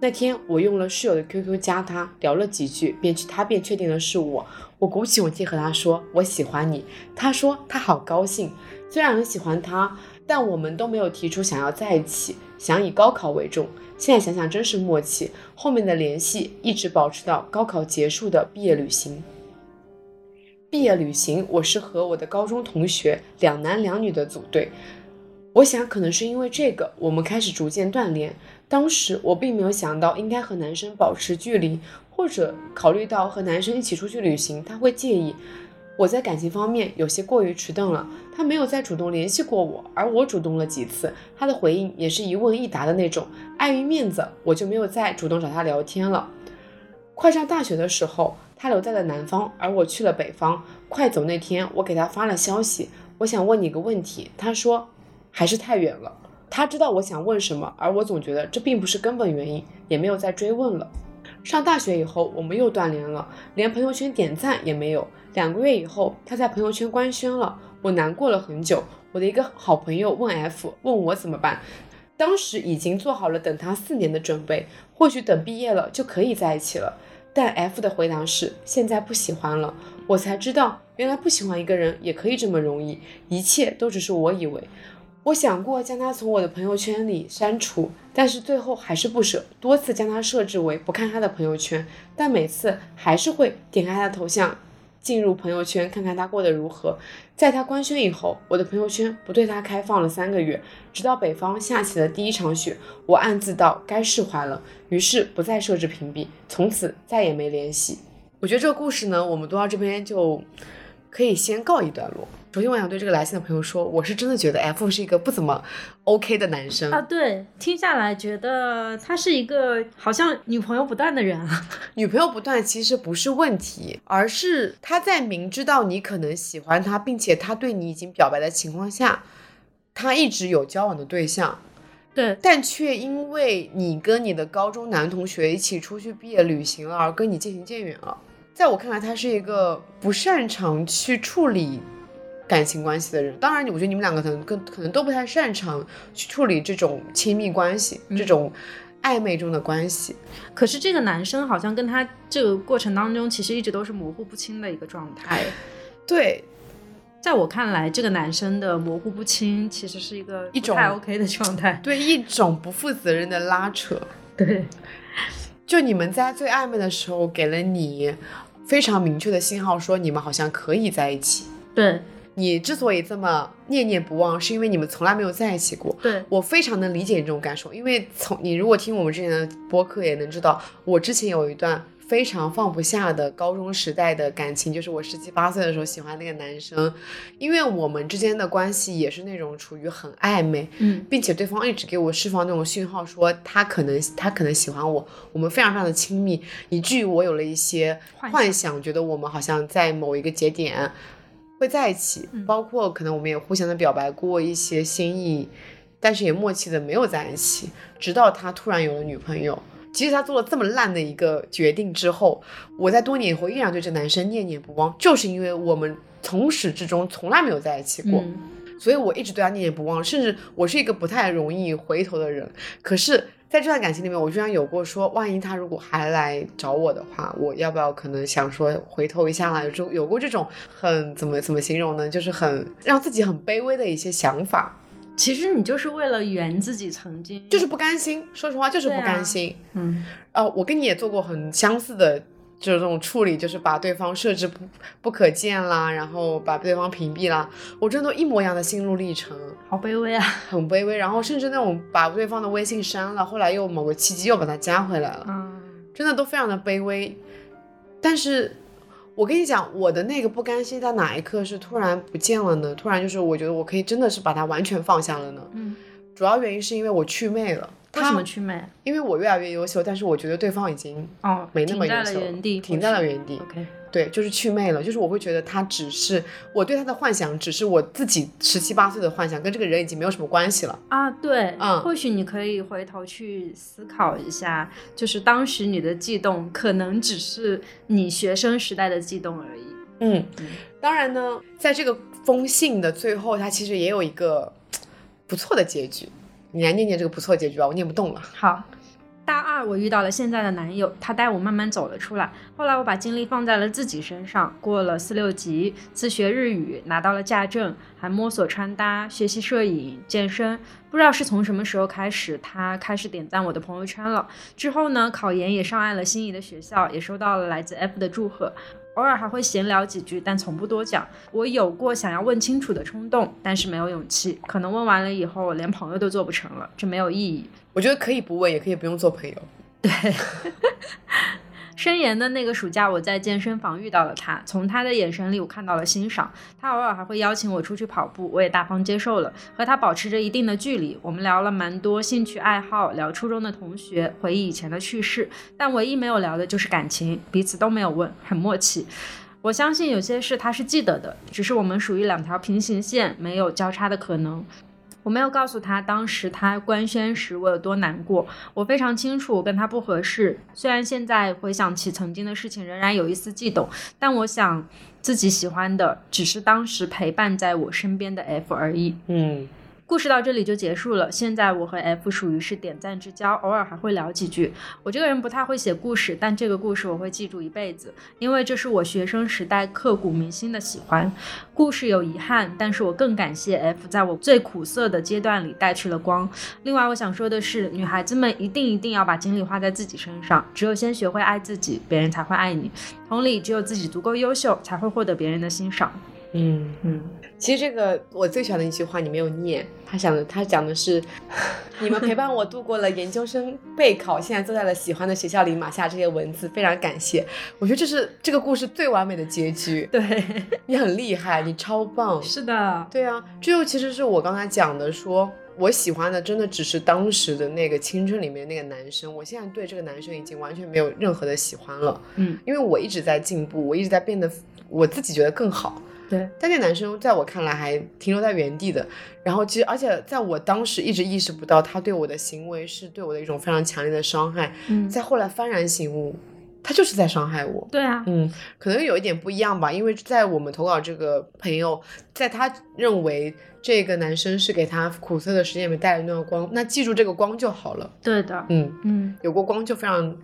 那天我用了室友的 QQ 加他，聊了几句，便去他便确定了是我。我鼓起勇气和他说我喜欢你，他说他好高兴。虽然很喜欢他，但我们都没有提出想要在一起，想以高考为重。现在想想真是默契，后面的联系一直保持到高考结束的毕业旅行。毕业旅行，我是和我的高中同学两男两女的组队。我想可能是因为这个，我们开始逐渐断联。当时我并没有想到应该和男生保持距离，或者考虑到和男生一起出去旅行他会介意。我在感情方面有些过于迟钝了，他没有再主动联系过我，而我主动了几次，他的回应也是一问一答的那种。碍于面子，我就没有再主动找他聊天了。快上大学的时候，他留在了南方，而我去了北方。快走那天，我给他发了消息，我想问你个问题。他说还是太远了。他知道我想问什么，而我总觉得这并不是根本原因，也没有再追问了。上大学以后，我们又断联了，连朋友圈点赞也没有。两个月以后，他在朋友圈官宣了，我难过了很久。我的一个好朋友问 F，问我怎么办。当时已经做好了等他四年的准备，或许等毕业了就可以在一起了。但 F 的回答是现在不喜欢了。我才知道，原来不喜欢一个人也可以这么容易，一切都只是我以为。我想过将他从我的朋友圈里删除，但是最后还是不舍，多次将他设置为不看他的朋友圈，但每次还是会点开他的头像，进入朋友圈看看他过得如何。在他官宣以后，我的朋友圈不对他开放了三个月，直到北方下起了第一场雪，我暗自道该释怀了，于是不再设置屏蔽，从此再也没联系。我觉得这个故事呢，我们读到这边就可以先告一段落。首先，我想对这个来信的朋友说，我是真的觉得 F 是一个不怎么 OK 的男生啊。对，听下来觉得他是一个好像女朋友不断的人啊。*laughs* 女朋友不断其实不是问题，而是他在明知道你可能喜欢他，并且他对你已经表白的情况下，他一直有交往的对象。对，但却因为你跟你的高中男同学一起出去毕业旅行了，而跟你渐行渐远了。在我看来，他是一个不擅长去处理。感情关系的人，当然，我觉得你们两个可能更可能都不太擅长去处理这种亲密关系，这种暧昧中的关系。可是这个男生好像跟他这个过程当中，其实一直都是模糊不清的一个状态。*laughs* 对，在我看来，这个男生的模糊不清其实是一个一种太 OK 的状态，对，一种不负责任的拉扯。对，就你们在最暧昧的时候，给了你非常明确的信号，说你们好像可以在一起。对。你之所以这么念念不忘，是因为你们从来没有在一起过。对我非常能理解你这种感受，因为从你如果听我们之前的播客，也能知道我之前有一段非常放不下的高中时代的感情，就是我十七八岁的时候喜欢那个男生，因为我们之间的关系也是那种处于很暧昧，嗯，并且对方一直给我释放那种讯号，说他可能他可能喜欢我，我们非常非常的亲密，以至于我有了一些幻想，觉得我们好像在某一个节点。会在一起，包括可能我们也互相的表白过一些心意，但是也默契的没有在一起。直到他突然有了女朋友，即使他做了这么烂的一个决定之后，我在多年以后依然对这男生念念不忘，就是因为我们从始至终从来没有在一起过，所以我一直对他念念不忘。甚至我是一个不太容易回头的人，可是。在这段感情里面，我居然有过说，万一他如果还来找我的话，我要不要可能想说回头一下啦？就有过这种很怎么怎么形容呢？就是很让自己很卑微的一些想法。其实你就是为了圆自己曾经，就是不甘心。说实话，就是不甘心。嗯，哦，我跟你也做过很相似的。就是这种处理，就是把对方设置不不可见啦，然后把对方屏蔽啦，我真的都一模一样的心路历程，好卑微啊，很卑微。然后甚至那种把对方的微信删了，后来又某个契机又把他加回来了，嗯，真的都非常的卑微。但是我跟你讲，我的那个不甘心在哪一刻是突然不见了呢？突然就是我觉得我可以真的是把它完全放下了呢。嗯，主要原因是因为我祛魅了。为什么祛魅？因为我越来越优秀，但是我觉得对方已经哦没那么优秀，原地停在了原地。OK，对，就是祛魅了。就是我会觉得他只是我对他的幻想，只是我自己十七八岁的幻想，跟这个人已经没有什么关系了啊。对，嗯，或许你可以回头去思考一下，就是当时你的悸动，可能只是你学生时代的悸动而已。嗯，当然呢，在这个封信的最后，他其实也有一个不错的结局。你来念念这个不错结局吧，我念不动了。好，大我遇到了现在的男友，他带我慢慢走了出来。后来我把精力放在了自己身上，过了四六级，自学日语，拿到了驾证，还摸索穿搭，学习摄影、健身。不知道是从什么时候开始，他开始点赞我的朋友圈了。之后呢，考研也上岸了心仪的学校，也收到了来自 F 的祝贺。偶尔还会闲聊几句，但从不多讲。我有过想要问清楚的冲动，但是没有勇气。可能问完了以后，连朋友都做不成了，这没有意义。我觉得可以不问，也可以不用做朋友。*laughs* *laughs* 对。申言的那个暑假，我在健身房遇到了他。从他的眼神里，我看到了欣赏。他偶尔还会邀请我出去跑步，我也大方接受了。和他保持着一定的距离，我们聊了蛮多兴趣爱好，聊初中的同学，回忆以前的趣事。但唯一没有聊的就是感情，彼此都没有问，很默契。我相信有些事他是记得的，只是我们属于两条平行线，没有交叉的可能。我没有告诉他当时他官宣时我有多难过，我非常清楚我跟他不合适。虽然现在回想起曾经的事情，仍然有一丝悸动，但我想自己喜欢的只是当时陪伴在我身边的 F 而已。嗯。故事到这里就结束了。现在我和 F 属于是点赞之交，偶尔还会聊几句。我这个人不太会写故事，但这个故事我会记住一辈子，因为这是我学生时代刻骨铭心的喜欢。故事有遗憾，但是我更感谢 F 在我最苦涩的阶段里带去了光。另外，我想说的是，女孩子们一定一定要把精力花在自己身上，只有先学会爱自己，别人才会爱你。同理，只有自己足够优秀，才会获得别人的欣赏。嗯嗯，其实这个我最喜欢的一句话你没有念，他讲的他讲的是，*laughs* 你们陪伴我度过了研究生备考，现在坐在了喜欢的学校里，马下这些文字，非常感谢。我觉得这是这个故事最完美的结局。对 *laughs* 你很厉害，你超棒。是的，对啊，这就其实是我刚才讲的，说我喜欢的真的只是当时的那个青春里面那个男生，我现在对这个男生已经完全没有任何的喜欢了。嗯，因为我一直在进步，我一直在变得我自己觉得更好。对，但那男生在我看来还停留在原地的。然后其实，而且在我当时一直意识不到他对我的行为是对我的一种非常强烈的伤害。嗯，在后来幡然醒悟，他就是在伤害我。对啊，嗯，可能有一点不一样吧，因为在我们投稿这个朋友，在他认为这个男生是给他苦涩的时间里面带来那段光，那记住这个光就好了。对的，嗯嗯，有过光就非常。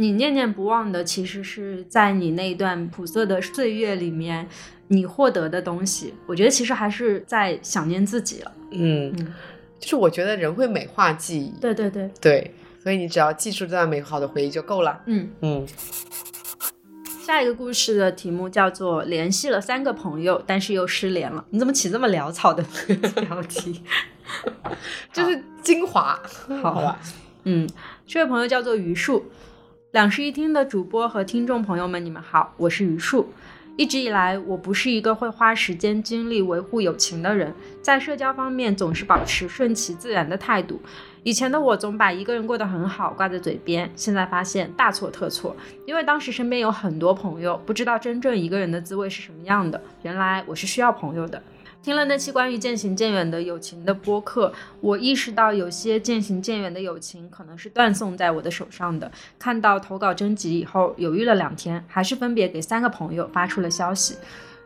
你念念不忘的，其实是在你那段苦涩的岁月里面。你获得的东西，我觉得其实还是在想念自己了。嗯，就是我觉得人会美化记忆。对对对对，所以你只要记住这段美好的回忆就够了。嗯嗯。下一个故事的题目叫做“联系了三个朋友，但是又失联了”。你怎么起这么潦草的 *laughs* 标题？就是精华，好吧？嗯，这位朋友叫做榆树，两室一厅的主播和听众朋友们，你们好，我是榆树。一直以来，我不是一个会花时间精力维护友情的人，在社交方面总是保持顺其自然的态度。以前的我总把一个人过得很好挂在嘴边，现在发现大错特错，因为当时身边有很多朋友，不知道真正一个人的滋味是什么样的。原来我是需要朋友的。听了那期关于渐行渐远的友情的播客，我意识到有些渐行渐远的友情可能是断送在我的手上的。看到投稿征集以后，犹豫了两天，还是分别给三个朋友发出了消息。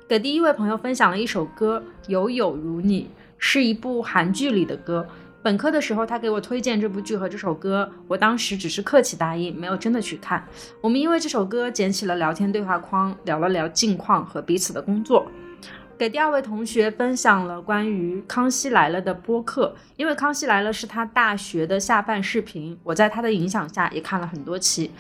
给第一位朋友分享了一首歌《有有如你》，是一部韩剧里的歌。本科的时候，他给我推荐这部剧和这首歌，我当时只是客气答应，没有真的去看。我们因为这首歌捡起了聊天对话框，聊了聊近况和彼此的工作。给第二位同学分享了关于《康熙来了》的播客，因为《康熙来了》是他大学的下饭视频，我在他的影响下也看了很多期。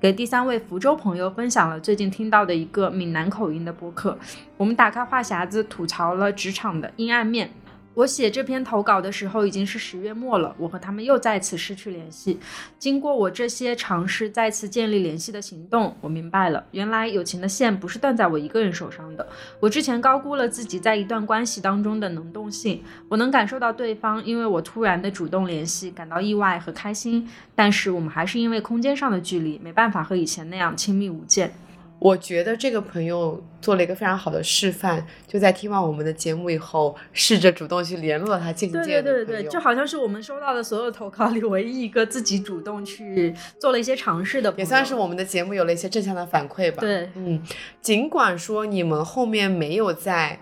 给第三位福州朋友分享了最近听到的一个闽南口音的播客，我们打开话匣子吐槽了职场的阴暗面。我写这篇投稿的时候已经是十月末了，我和他们又再次失去联系。经过我这些尝试再次建立联系的行动，我明白了，原来友情的线不是断在我一个人手上的。我之前高估了自己在一段关系当中的能动性，我能感受到对方因为我突然的主动联系感到意外和开心，但是我们还是因为空间上的距离，没办法和以前那样亲密无间。我觉得这个朋友做了一个非常好的示范，就在听完我们的节目以后，试着主动去联络他。对对对对，就好像是我们收到的所有投稿里唯一一个自己主动去做了一些尝试的，也算是我们的节目有了一些正向的反馈吧。对，嗯，尽管说你们后面没有再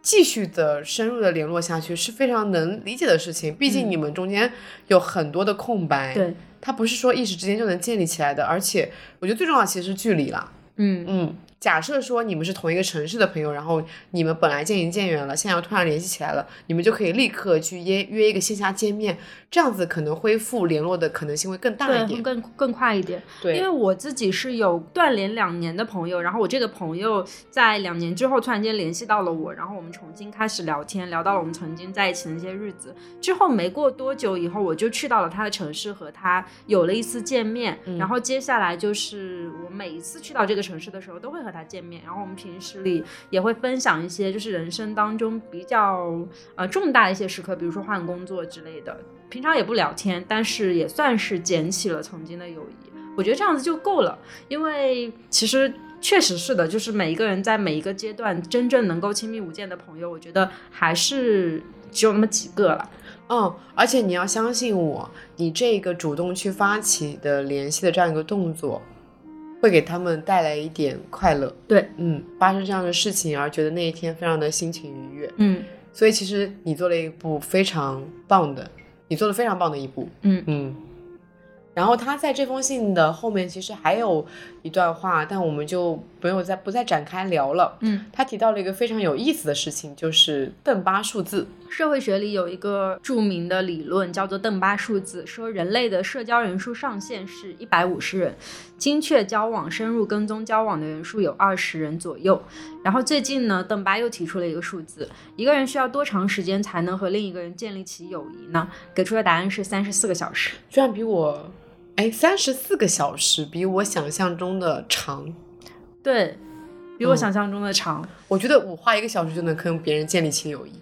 继续的深入的联络下去，是非常能理解的事情。毕竟你们中间有很多的空白，对，它不是说一时之间就能建立起来的。而且，我觉得最重要其实是距离啦。嗯。嗯，假设说你们是同一个城市的朋友，然后你们本来渐行渐远了，现在又突然联系起来了，你们就可以立刻去约约一个线下见面，这样子可能恢复联络的可能性会更大一点，更更快一点。对，因为我自己是有断联两年的朋友，然后我这个朋友在两年之后突然间联系到了我，然后我们重新开始聊天，聊到了我们曾经在一起的那些日子。之后没过多久以后，我就去到了他的城市，和他有了一次见面。然后接下来就是我每一次去到这个城市的时候，都会和他见面，然后我们平时里也会分享一些就是人生当中比较呃重大的一些时刻，比如说换工作之类的。平常也不聊天，但是也算是捡起了曾经的友谊。我觉得这样子就够了，因为其实确实是的，就是每一个人在每一个阶段真正能够亲密无间的朋友，我觉得还是只有那么几个了。嗯，而且你要相信我，你这个主动去发起的联系的这样一个动作。会给他们带来一点快乐，对，嗯，发生这样的事情而觉得那一天非常的心情愉悦，嗯，所以其实你做了一部非常棒的，你做了非常棒的一步，嗯。嗯。然后他在这封信的后面其实还有一段话，但我们就没有再不再展开聊了。嗯，他提到了一个非常有意思的事情，就是邓巴数字。社会学里有一个著名的理论叫做邓巴数字，说人类的社交人数上限是一百五十人，精确交往、深入跟踪交往的人数有二十人左右。然后最近呢，邓巴又提出了一个数字，一个人需要多长时间才能和另一个人建立起友谊呢？给出的答案是三十四个小时，居然比我。哎，三十四个小时比我想象中的长，对，比我想象中的长。我觉得我花一个小时就能跟别人建立起友谊。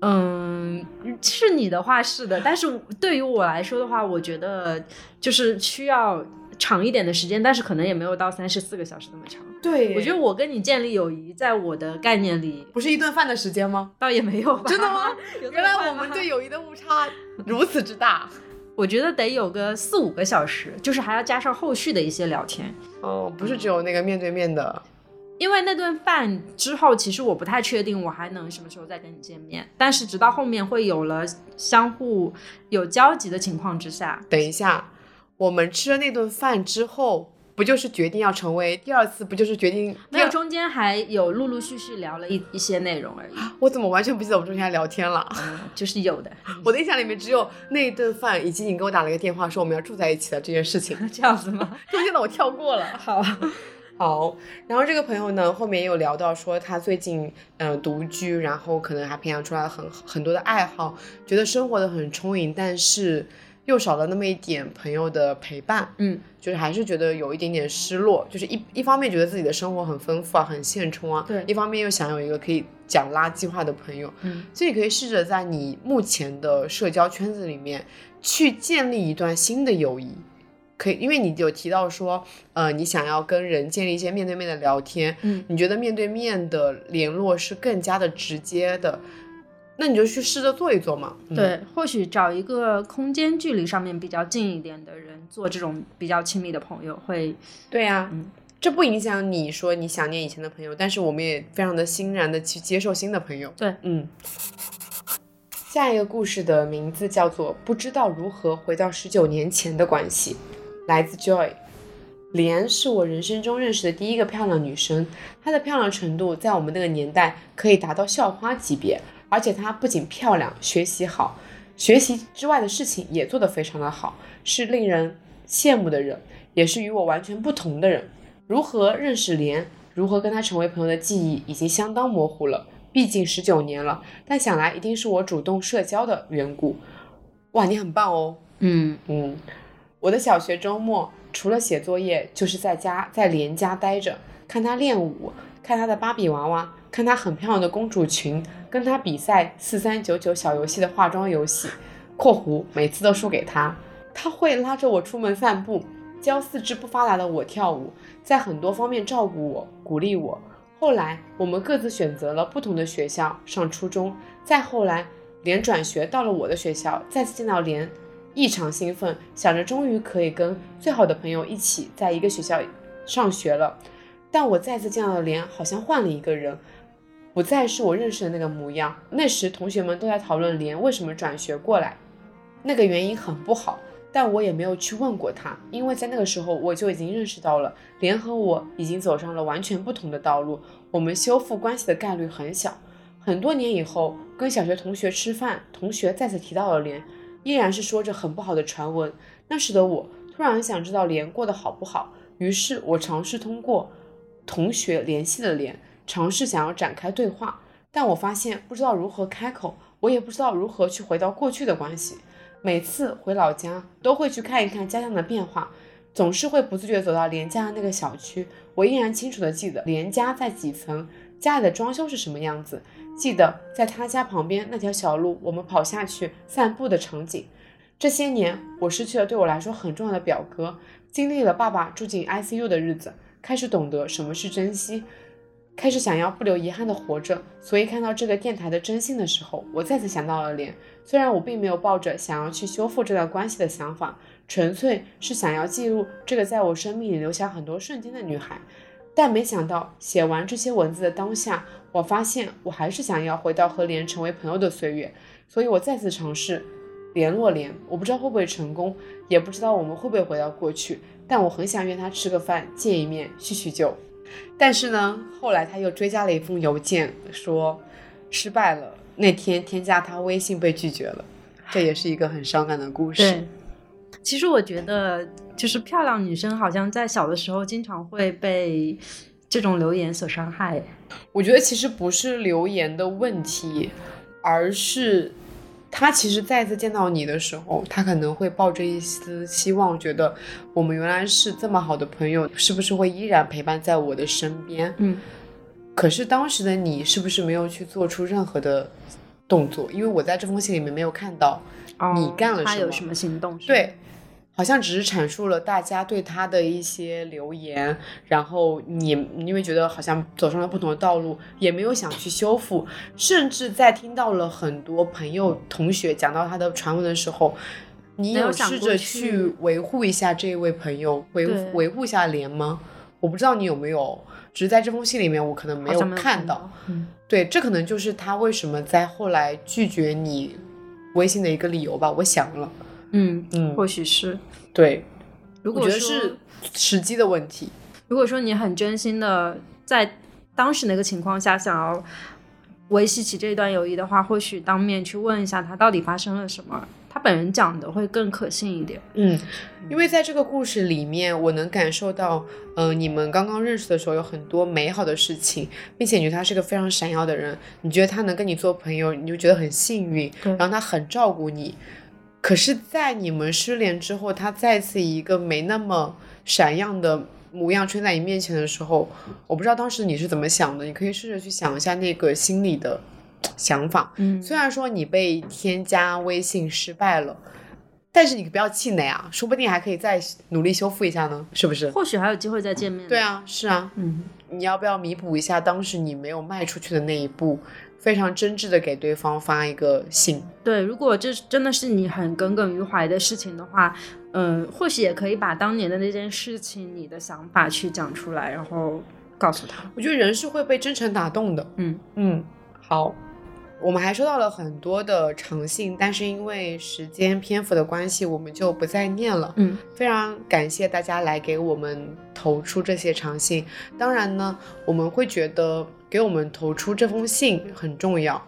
嗯，是你的话是的，但是对于我来说的话，我觉得就是需要长一点的时间，但是可能也没有到三十四个小时那么长。对，我觉得我跟你建立友谊，在我的概念里，不是一顿饭的时间吗？倒也没有吧。真的吗？*laughs* 原来我们对友谊的误差如此之大。*laughs* 我觉得得有个四五个小时，就是还要加上后续的一些聊天。哦，不是只有那个面对面的，因为那顿饭之后，其实我不太确定我还能什么时候再跟你见面。但是直到后面会有了相互有交集的情况之下，等一下，我们吃了那顿饭之后。不就是决定要成为第二次？不就是决定？没有，中间还有陆陆续续聊了一一些内容而已。我怎么完全不记得我们中间还聊天了？就是有的。*laughs* 我的印象里面只有那一顿饭，以及你给我打了一个电话说我们要住在一起的这件事情。*laughs* 这样子吗？*laughs* 中间的我跳过了。好，好。然后这个朋友呢，后面也有聊到说他最近嗯独居，然后可能还培养出来了很很多的爱好，觉得生活的很充盈，但是。又少了那么一点朋友的陪伴，嗯，就是还是觉得有一点点失落，就是一一方面觉得自己的生活很丰富啊，很现充啊，对，一方面又想有一个可以讲垃圾话的朋友，嗯，所以你可以试着在你目前的社交圈子里面去建立一段新的友谊，可以，因为你有提到说，呃，你想要跟人建立一些面对面的聊天，嗯，你觉得面对面的联络是更加的直接的。那你就去试着做一做嘛。对，或许找一个空间距离上面比较近一点的人做这种比较亲密的朋友会。对呀，嗯，这不影响你说你想念以前的朋友，但是我们也非常的欣然的去接受新的朋友。对，嗯。下一个故事的名字叫做《不知道如何回到十九年前的关系》，来自 Joy。莲是我人生中认识的第一个漂亮女生，她的漂亮程度在我们那个年代可以达到校花级别。而且她不仅漂亮，学习好，学习之外的事情也做得非常的好，是令人羡慕的人，也是与我完全不同的人。如何认识莲，如何跟她成为朋友的记忆已经相当模糊了，毕竟十九年了。但想来一定是我主动社交的缘故。哇，你很棒哦。嗯嗯，我的小学周末除了写作业，就是在家在莲家待着，看她练舞，看她的芭比娃娃。看她很漂亮的公主裙，跟她比赛四三九九小游戏的化妆游戏（括弧每次都输给她）。她会拉着我出门散步，教四肢不发达的我跳舞，在很多方面照顾我，鼓励我。后来我们各自选择了不同的学校上初中，再后来连转学到了我的学校，再次见到连，异常兴奋，想着终于可以跟最好的朋友一起在一个学校上学了。但我再次见到的莲好像换了一个人。不再是我认识的那个模样。那时同学们都在讨论莲为什么转学过来，那个原因很不好，但我也没有去问过他，因为在那个时候我就已经认识到了，莲和我已经走上了完全不同的道路，我们修复关系的概率很小。很多年以后，跟小学同学吃饭，同学再次提到了莲，依然是说着很不好的传闻。那时的我突然想知道莲过得好不好，于是我尝试通过同学联系了莲，尝试想要展开对话，但我发现不知道如何开口，我也不知道如何去回到过去的关系。每次回老家都会去看一看家乡的变化，总是会不自觉走到莲家的那个小区，我依然清楚的记得莲家在几层，家里的装修是什么样子。记得在他家旁边那条小路，我们跑下去散步的场景。这些年，我失去了对我来说很重要的表哥，经历了爸爸住进 ICU 的日子，开始懂得什么是珍惜，开始想要不留遗憾的活着。所以看到这个电台的真心的时候，我再次想到了莲。虽然我并没有抱着想要去修复这段关系的想法，纯粹是想要记录这个在我生命里留下很多瞬间的女孩。但没想到，写完这些文字的当下，我发现我还是想要回到和莲成为朋友的岁月，所以我再次尝试联络莲。我不知道会不会成功，也不知道我们会不会回到过去，但我很想约他吃个饭，见一面，叙叙旧。但是呢，后来他又追加了一封邮件，说失败了。那天添加他微信被拒绝了，这也是一个很伤感的故事。其实我觉得，就是漂亮女生好像在小的时候经常会被这种留言所伤害。我觉得其实不是留言的问题，而是他其实再次见到你的时候，他可能会抱着一丝希望，觉得我们原来是这么好的朋友，是不是会依然陪伴在我的身边？嗯。可是当时的你是不是没有去做出任何的动作？因为我在这封信里面没有看到你干了什么，他有什么行动？对。好像只是阐述了大家对他的一些留言，然后你因为觉得好像走上了不同的道路，也没有想去修复，甚至在听到了很多朋友同学讲到他的传闻的时候，你有试着去维护一下这一位朋友，维维护一下莲吗？我不知道你有没有，只是在这封信里面我可能没有看到。对，这可能就是他为什么在后来拒绝你微信的一个理由吧，我想了。嗯嗯，或许是对。如果是时机的问题，如果说你很真心的在当时那个情况下想要维系起这段友谊的话，或许当面去问一下他到底发生了什么，他本人讲的会更可信一点。嗯，因为在这个故事里面，我能感受到，嗯，你们刚刚认识的时候有很多美好的事情，并且你觉得他是个非常闪耀的人，你觉得他能跟你做朋友，你就觉得很幸运，然后他很照顾你。可是，在你们失联之后，他再次以一个没那么闪亮的模样出现在你面前的时候，我不知道当时你是怎么想的。你可以试着去想一下那个心里的想法。嗯，虽然说你被添加微信失败了，但是你不要气馁啊，说不定还可以再努力修复一下呢，是不是？或许还有机会再见面。对啊，是啊。嗯，你要不要弥补一下当时你没有迈出去的那一步？非常真挚的给对方发一个信。对，如果这真的是你很耿耿于怀的事情的话，嗯，或许也可以把当年的那件事情，你的想法去讲出来，然后告诉他。我觉得人是会被真诚打动的。嗯嗯，好。我们还收到了很多的长信，但是因为时间篇幅的关系，我们就不再念了。嗯，非常感谢大家来给我们投出这些长信。当然呢，我们会觉得给我们投出这封信很重要，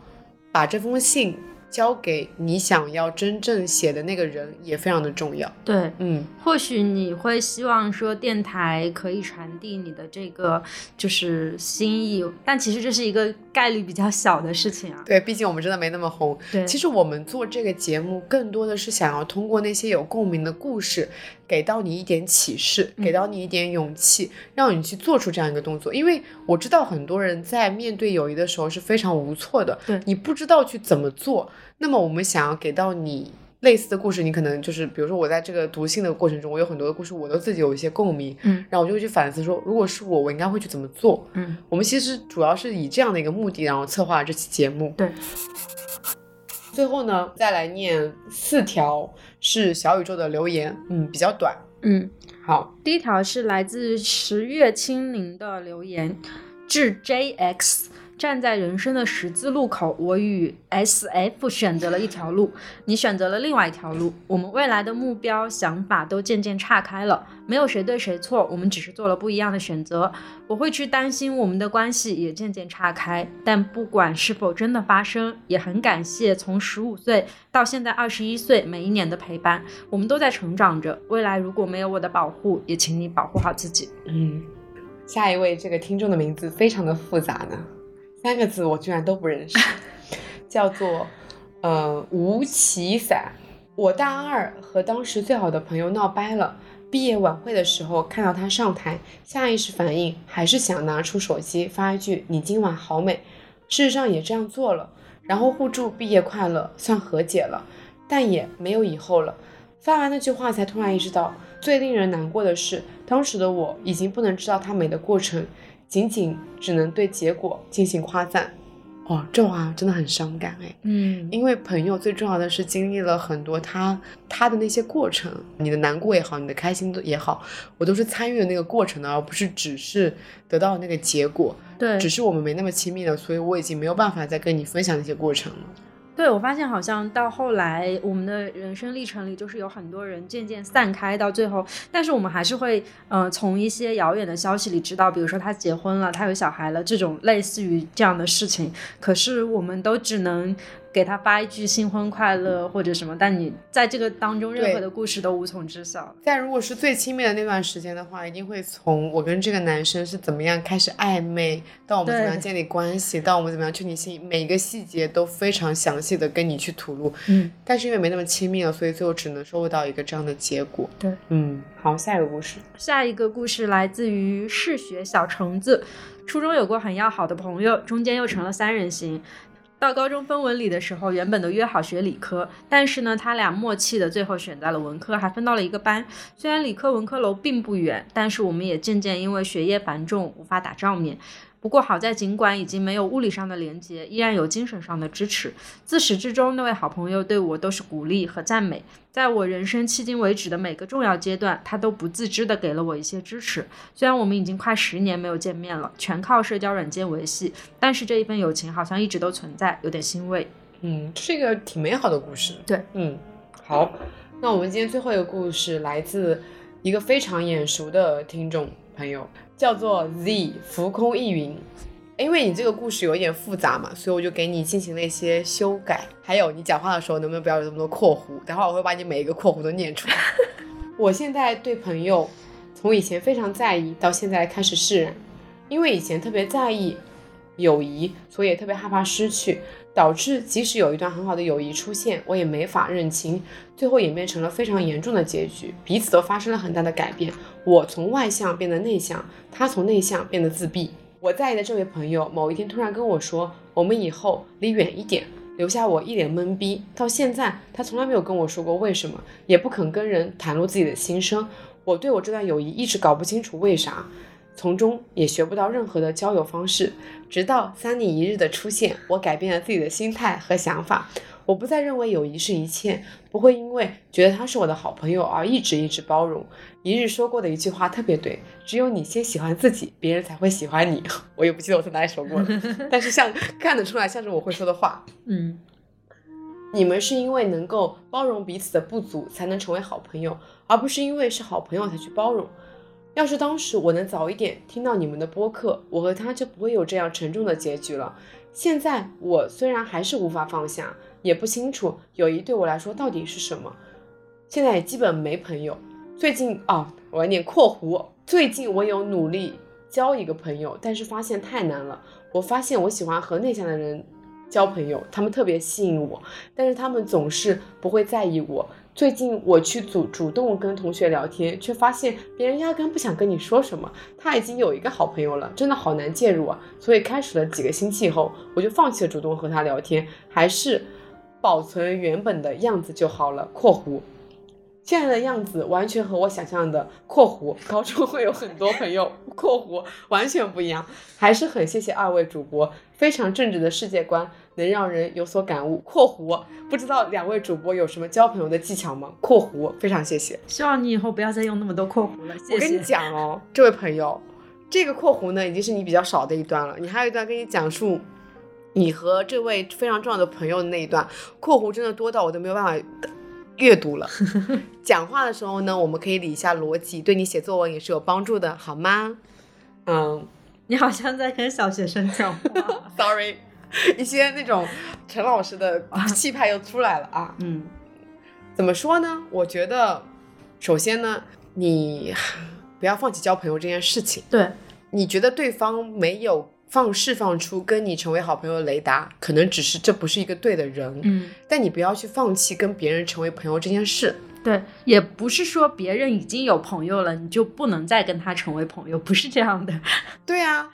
把这封信。交给你想要真正写的那个人也非常的重要。对，嗯，或许你会希望说电台可以传递你的这个就是心意，但其实这是一个概率比较小的事情啊。对，毕竟我们真的没那么红。对，其实我们做这个节目更多的是想要通过那些有共鸣的故事。给到你一点启示，给到你一点勇气，让你去做出这样一个动作。因为我知道很多人在面对友谊的时候是非常无措的，对你不知道去怎么做。那么我们想要给到你类似的故事，你可能就是，比如说我在这个读信的过程中，我有很多的故事，我都自己有一些共鸣，嗯，然后我就会去反思说，如果是我，我应该会去怎么做，嗯。我们其实主要是以这样的一个目的，然后策划这期节目。对。最后呢，再来念四条。是小宇宙的留言，嗯，比较短，嗯，好。第一条是来自十月清灵的留言，致 JX，站在人生的十字路口，我与 S F 选择了一条路，你选择了另外一条路。我们未来的目标、想法都渐渐岔开了，没有谁对谁错，我们只是做了不一样的选择。我会去担心我们的关系也渐渐岔开，但不管是否真的发生，也很感谢从十五岁到现在二十一岁每一年的陪伴，我们都在成长着。未来如果没有我的保护，也请你保护好自己。嗯。下一位，这个听众的名字非常的复杂呢，三个字我居然都不认识，*laughs* 叫做呃吴奇伞。我大二和当时最好的朋友闹掰了，毕业晚会的时候看到他上台，下意识反应还是想拿出手机发一句“你今晚好美”，事实上也这样做了，然后互助毕业快乐，算和解了，但也没有以后了。发完那句话，才突然意识到，最令人难过的是，当时的我已经不能知道它美的过程，仅仅只能对结果进行夸赞。哦，这话真的很伤感哎。嗯，因为朋友最重要的是经历了很多他他的那些过程，你的难过也好，你的开心也好，我都是参与了那个过程的，而不是只是得到那个结果。对，只是我们没那么亲密了，所以我已经没有办法再跟你分享那些过程了。对，我发现好像到后来，我们的人生历程里，就是有很多人渐渐散开，到最后，但是我们还是会，呃，从一些遥远的消息里知道，比如说他结婚了，他有小孩了，这种类似于这样的事情，可是我们都只能。给他发一句新婚快乐或者什么，但你在这个当中任何的故事都无从知晓。但如果是最亲密的那段时间的话，一定会从我跟这个男生是怎么样开始暧昧，到我们怎么样建立关系，到我们怎么样确定心，每一个细节都非常详细的跟你去吐露。嗯，但是因为没那么亲密了，所以最后只能收获到一个这样的结果。对，嗯，好，下一个故事。下一个故事来自于嗜血小橙子，初中有过很要好的朋友，中间又成了三人行。到高中分文理的时候，原本都约好学理科，但是呢，他俩默契的最后选在了文科，还分到了一个班。虽然理科文科楼并不远，但是我们也渐渐因为学业繁重无法打照面。不过好在，尽管已经没有物理上的连接，依然有精神上的支持。自始至终，那位好朋友对我都是鼓励和赞美。在我人生迄今为止的每个重要阶段，他都不自知的给了我一些支持。虽然我们已经快十年没有见面了，全靠社交软件维系，但是这一份友情好像一直都存在，有点欣慰。嗯，这是一个挺美好的故事。对，嗯，好，那我们今天最后一个故事来自一个非常眼熟的听众朋友。叫做 Z 浮空一云，因为你这个故事有点复杂嘛，所以我就给你进行了一些修改。还有你讲话的时候能不能不要有这么多括弧？等会儿我会把你每一个括弧都念出来。*laughs* 我现在对朋友从以前非常在意，到现在开始释然，因为以前特别在意友谊，所以也特别害怕失去。导致即使有一段很好的友谊出现，我也没法认清，最后演变成了非常严重的结局，彼此都发生了很大的改变。我从外向变得内向，他从内向变得自闭。我在意的这位朋友某一天突然跟我说：“我们以后离远一点。”留下我一脸懵逼。到现在，他从来没有跟我说过为什么，也不肯跟人袒露自己的心声。我对我这段友谊一直搞不清楚为啥。从中也学不到任何的交友方式，直到三年一日的出现，我改变了自己的心态和想法。我不再认为友谊是一切，不会因为觉得他是我的好朋友而一直一直包容。一日说过的一句话特别对：只有你先喜欢自己，别人才会喜欢你。*laughs* 我也不记得我在哪里说过了，*laughs* 但是像看得出来像是我会说的话。嗯，你们是因为能够包容彼此的不足才能成为好朋友，而不是因为是好朋友才去包容。要是当时我能早一点听到你们的播客，我和他就不会有这样沉重的结局了。现在我虽然还是无法放下，也不清楚友谊对我来说到底是什么。现在也基本没朋友。最近哦，我要念括弧。最近我有努力交一个朋友，但是发现太难了。我发现我喜欢和内向的人交朋友，他们特别吸引我，但是他们总是不会在意我。最近我去主主动跟同学聊天，却发现别人压根不想跟你说什么。他已经有一个好朋友了，真的好难介入啊！所以开始了几个星期以后，我就放弃了主动和他聊天，还是保存原本的样子就好了。括弧。现在的样子完全和我想象的（括弧）高中会有很多朋友（括弧）完全不一样，还是很谢谢二位主播，非常正直的世界观能让人有所感悟（括弧）。不知道两位主播有什么交朋友的技巧吗（括弧）？非常谢谢，希望你以后不要再用那么多括弧了。谢谢。我跟你讲哦，这位朋友。这个括弧呢，已经是你比较少的一段了。你还有一段跟你讲述你和这位非常重要的朋友的那一段，括弧真的多到我都没有办法阅读了。*laughs* 讲话的时候呢，我们可以理一下逻辑，对你写作文也是有帮助的，好吗？嗯，你好像在跟小学生讲话。*laughs* Sorry，*laughs* 一些那种陈老师的气派又出来了啊。嗯，怎么说呢？我觉得，首先呢，你不要放弃交朋友这件事情。对。你觉得对方没有放释放出跟你成为好朋友的雷达，可能只是这不是一个对的人，嗯，但你不要去放弃跟别人成为朋友这件事。对，也不是说别人已经有朋友了，你就不能再跟他成为朋友，不是这样的。对呀，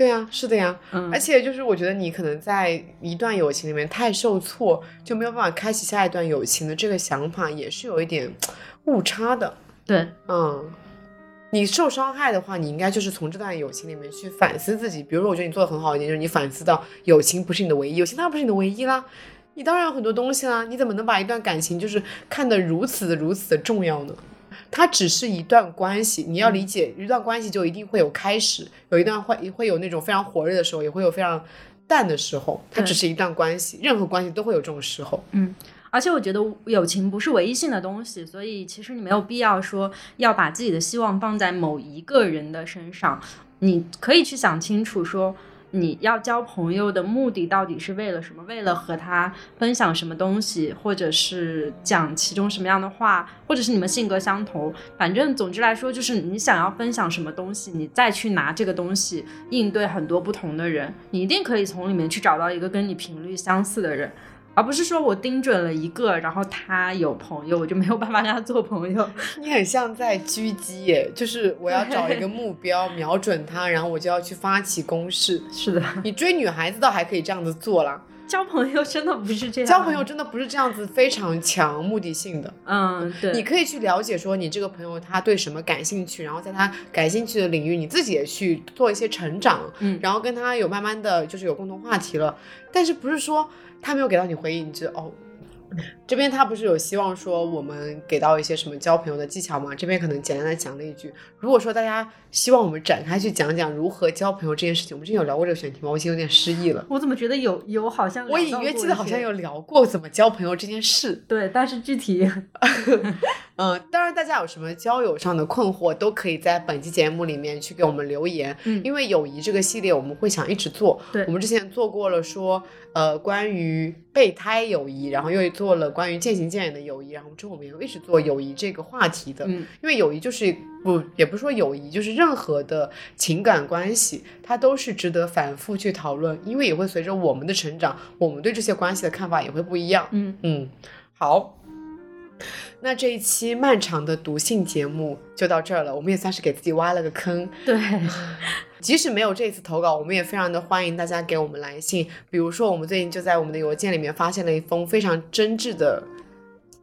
对呀，是的呀。嗯，而且就是我觉得你可能在一段友情里面太受挫，就没有办法开启下一段友情的这个想法，也是有一点误差的。对，嗯。你受伤害的话，你应该就是从这段友情里面去反思自己。比如说，我觉得你做的很好一点，就是你反思到友情不是你的唯一，友情当然不是你的唯一啦。你当然有很多东西啦，你怎么能把一段感情就是看得如此的如此的重要呢？它只是一段关系，你要理解，一段关系就一定会有开始，有一段会会有那种非常火热的时候，也会有非常淡的时候。它只是一段关系，任何关系都会有这种时候。嗯。而且我觉得友情不是唯一性的东西，所以其实你没有必要说要把自己的希望放在某一个人的身上。你可以去想清楚，说你要交朋友的目的到底是为了什么？为了和他分享什么东西，或者是讲其中什么样的话，或者是你们性格相同。反正总之来说，就是你想要分享什么东西，你再去拿这个东西应对很多不同的人，你一定可以从里面去找到一个跟你频率相似的人。而不是说我盯准了一个，然后他有朋友，我就没有办法跟他做朋友。*laughs* 你很像在狙击耶，就是我要找一个目标，瞄准他，然后我就要去发起攻势。是的，你追女孩子倒还可以这样子做啦。*laughs* 交朋友真的不是这样。交朋友真的不是这样子，非常强目的性的。嗯，对。你可以去了解说你这个朋友他对什么感兴趣，然后在他感兴趣的领域，你自己也去做一些成长。嗯，然后跟他有慢慢的就是有共同话题了，但是不是说。他没有给到你回应，你就哦。这边他不是有希望说我们给到一些什么交朋友的技巧吗？这边可能简单的讲了一句，如果说大家希望我们展开去讲讲如何交朋友这件事情，我们之前有聊过这个选题吗？我已经有点失忆了。我怎么觉得有有好像我隐约记得好像有聊过怎么交朋友这件事。对，但是具体，*laughs* 嗯，当然大家有什么交友上的困惑，都可以在本期节目里面去给我们留言。嗯，因为友谊这个系列我们会想一直做。对，我们之前做过了说。呃，关于备胎友谊，然后又做了关于渐行渐远的友谊，然后之后我们也会一直做友谊这个话题的。嗯，因为友谊就是不，也不是说友谊，就是任何的情感关系，它都是值得反复去讨论，因为也会随着我们的成长，我们对这些关系的看法也会不一样。嗯嗯，好。那这一期漫长的读信节目就到这儿了，我们也算是给自己挖了个坑。对，*laughs* 即使没有这次投稿，我们也非常的欢迎大家给我们来信。比如说，我们最近就在我们的邮件里面发现了一封非常真挚的，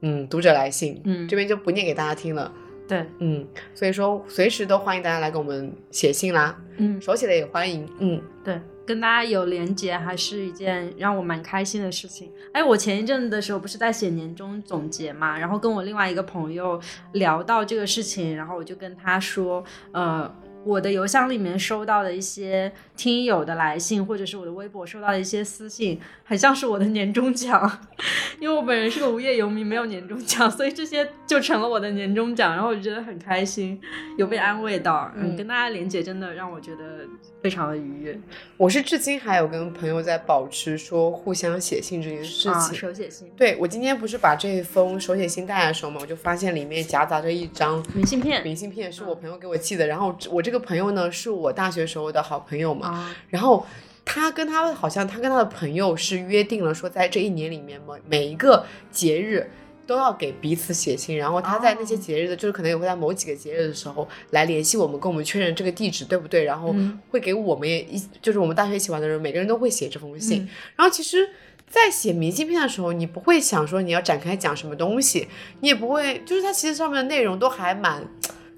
嗯，读者来信。嗯，这边就不念给大家听了。对，嗯，所以说随时都欢迎大家来给我们写信啦。嗯，手写的也欢迎。嗯，对。跟大家有连接还是一件让我蛮开心的事情。哎，我前一阵的时候不是在写年终总结嘛，然后跟我另外一个朋友聊到这个事情，然后我就跟他说，呃。我的邮箱里面收到的一些听友的来信，或者是我的微博收到的一些私信，很像是我的年终奖，*laughs* 因为我本人是个无业游民，没有年终奖，所以这些就成了我的年终奖，然后我就觉得很开心，有被安慰到。嗯，跟大家连接真的让我觉得非常的愉悦。我是至今还有跟朋友在保持说互相写信这件事情，手写信。对我今天不是把这一封手写信带来的时候嘛，我就发现里面夹杂着一张明信片，明信片是我朋友给我寄的，然后我这个。朋友呢，是我大学时候的好朋友嘛，然后他跟他好像他跟他的朋友是约定了说，在这一年里面每每一个节日都要给彼此写信，然后他在那些节日的，就是可能也会在某几个节日的时候来联系我们，跟我们确认这个地址对不对，然后会给我们也一就是我们大学一起玩的人，每个人都会写这封信。然后其实，在写明信片的时候，你不会想说你要展开讲什么东西，你也不会，就是它其实上面的内容都还蛮。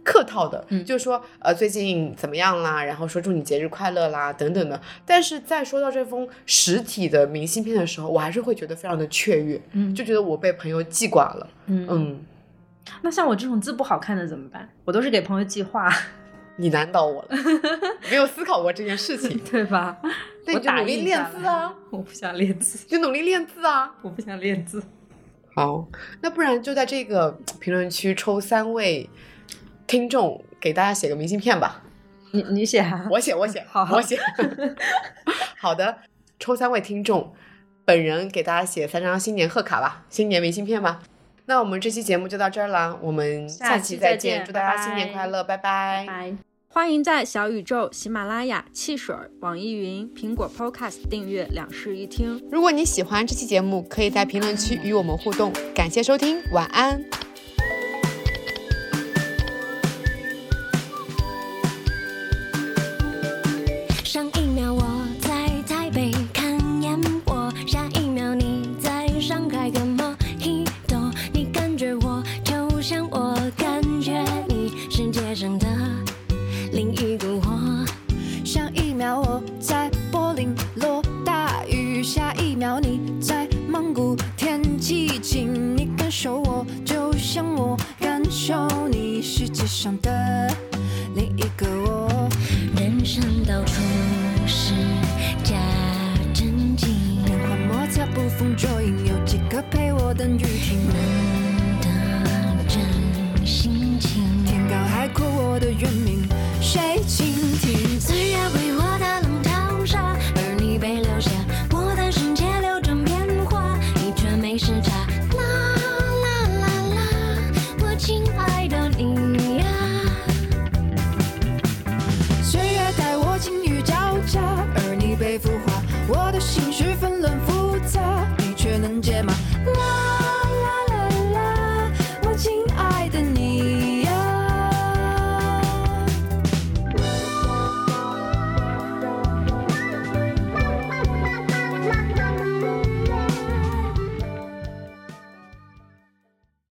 客套的，就是说，呃，最近怎么样啦？然后说祝你节日快乐啦，等等的。但是在说到这封实体的明信片的时候，我还是会觉得非常的雀跃，嗯，就觉得我被朋友记挂了，嗯嗯。那像我这种字不好看的怎么办？我都是给朋友寄画。你难倒我了，*laughs* 没有思考过这件事情，*laughs* 对吧？那你就努力练字啊！我不想练字，*laughs* 就努力练字啊！我不想练字。好，那不然就在这个评论区抽三位听众，给大家写个明信片吧。你你写啊？我写，我写，*laughs* 好，我写。*laughs* 好的，抽三位听众，本人给大家写三张新年贺卡吧，新年明信片吧。那我们这期节目就到这儿了，我们下期再见，祝大家新年快乐，拜拜。拜。欢迎在小宇宙、喜马拉雅、汽水、网易云、苹果 Podcast 订阅两室一厅。如果你喜欢这期节目，可以在评论区与我们互动。感谢收听，晚安。上的另一个我，人生到处是假正经，变幻莫测，捕风捉影，有几个陪我等雨停？难得真心情，天高海阔，我的渊明谁倾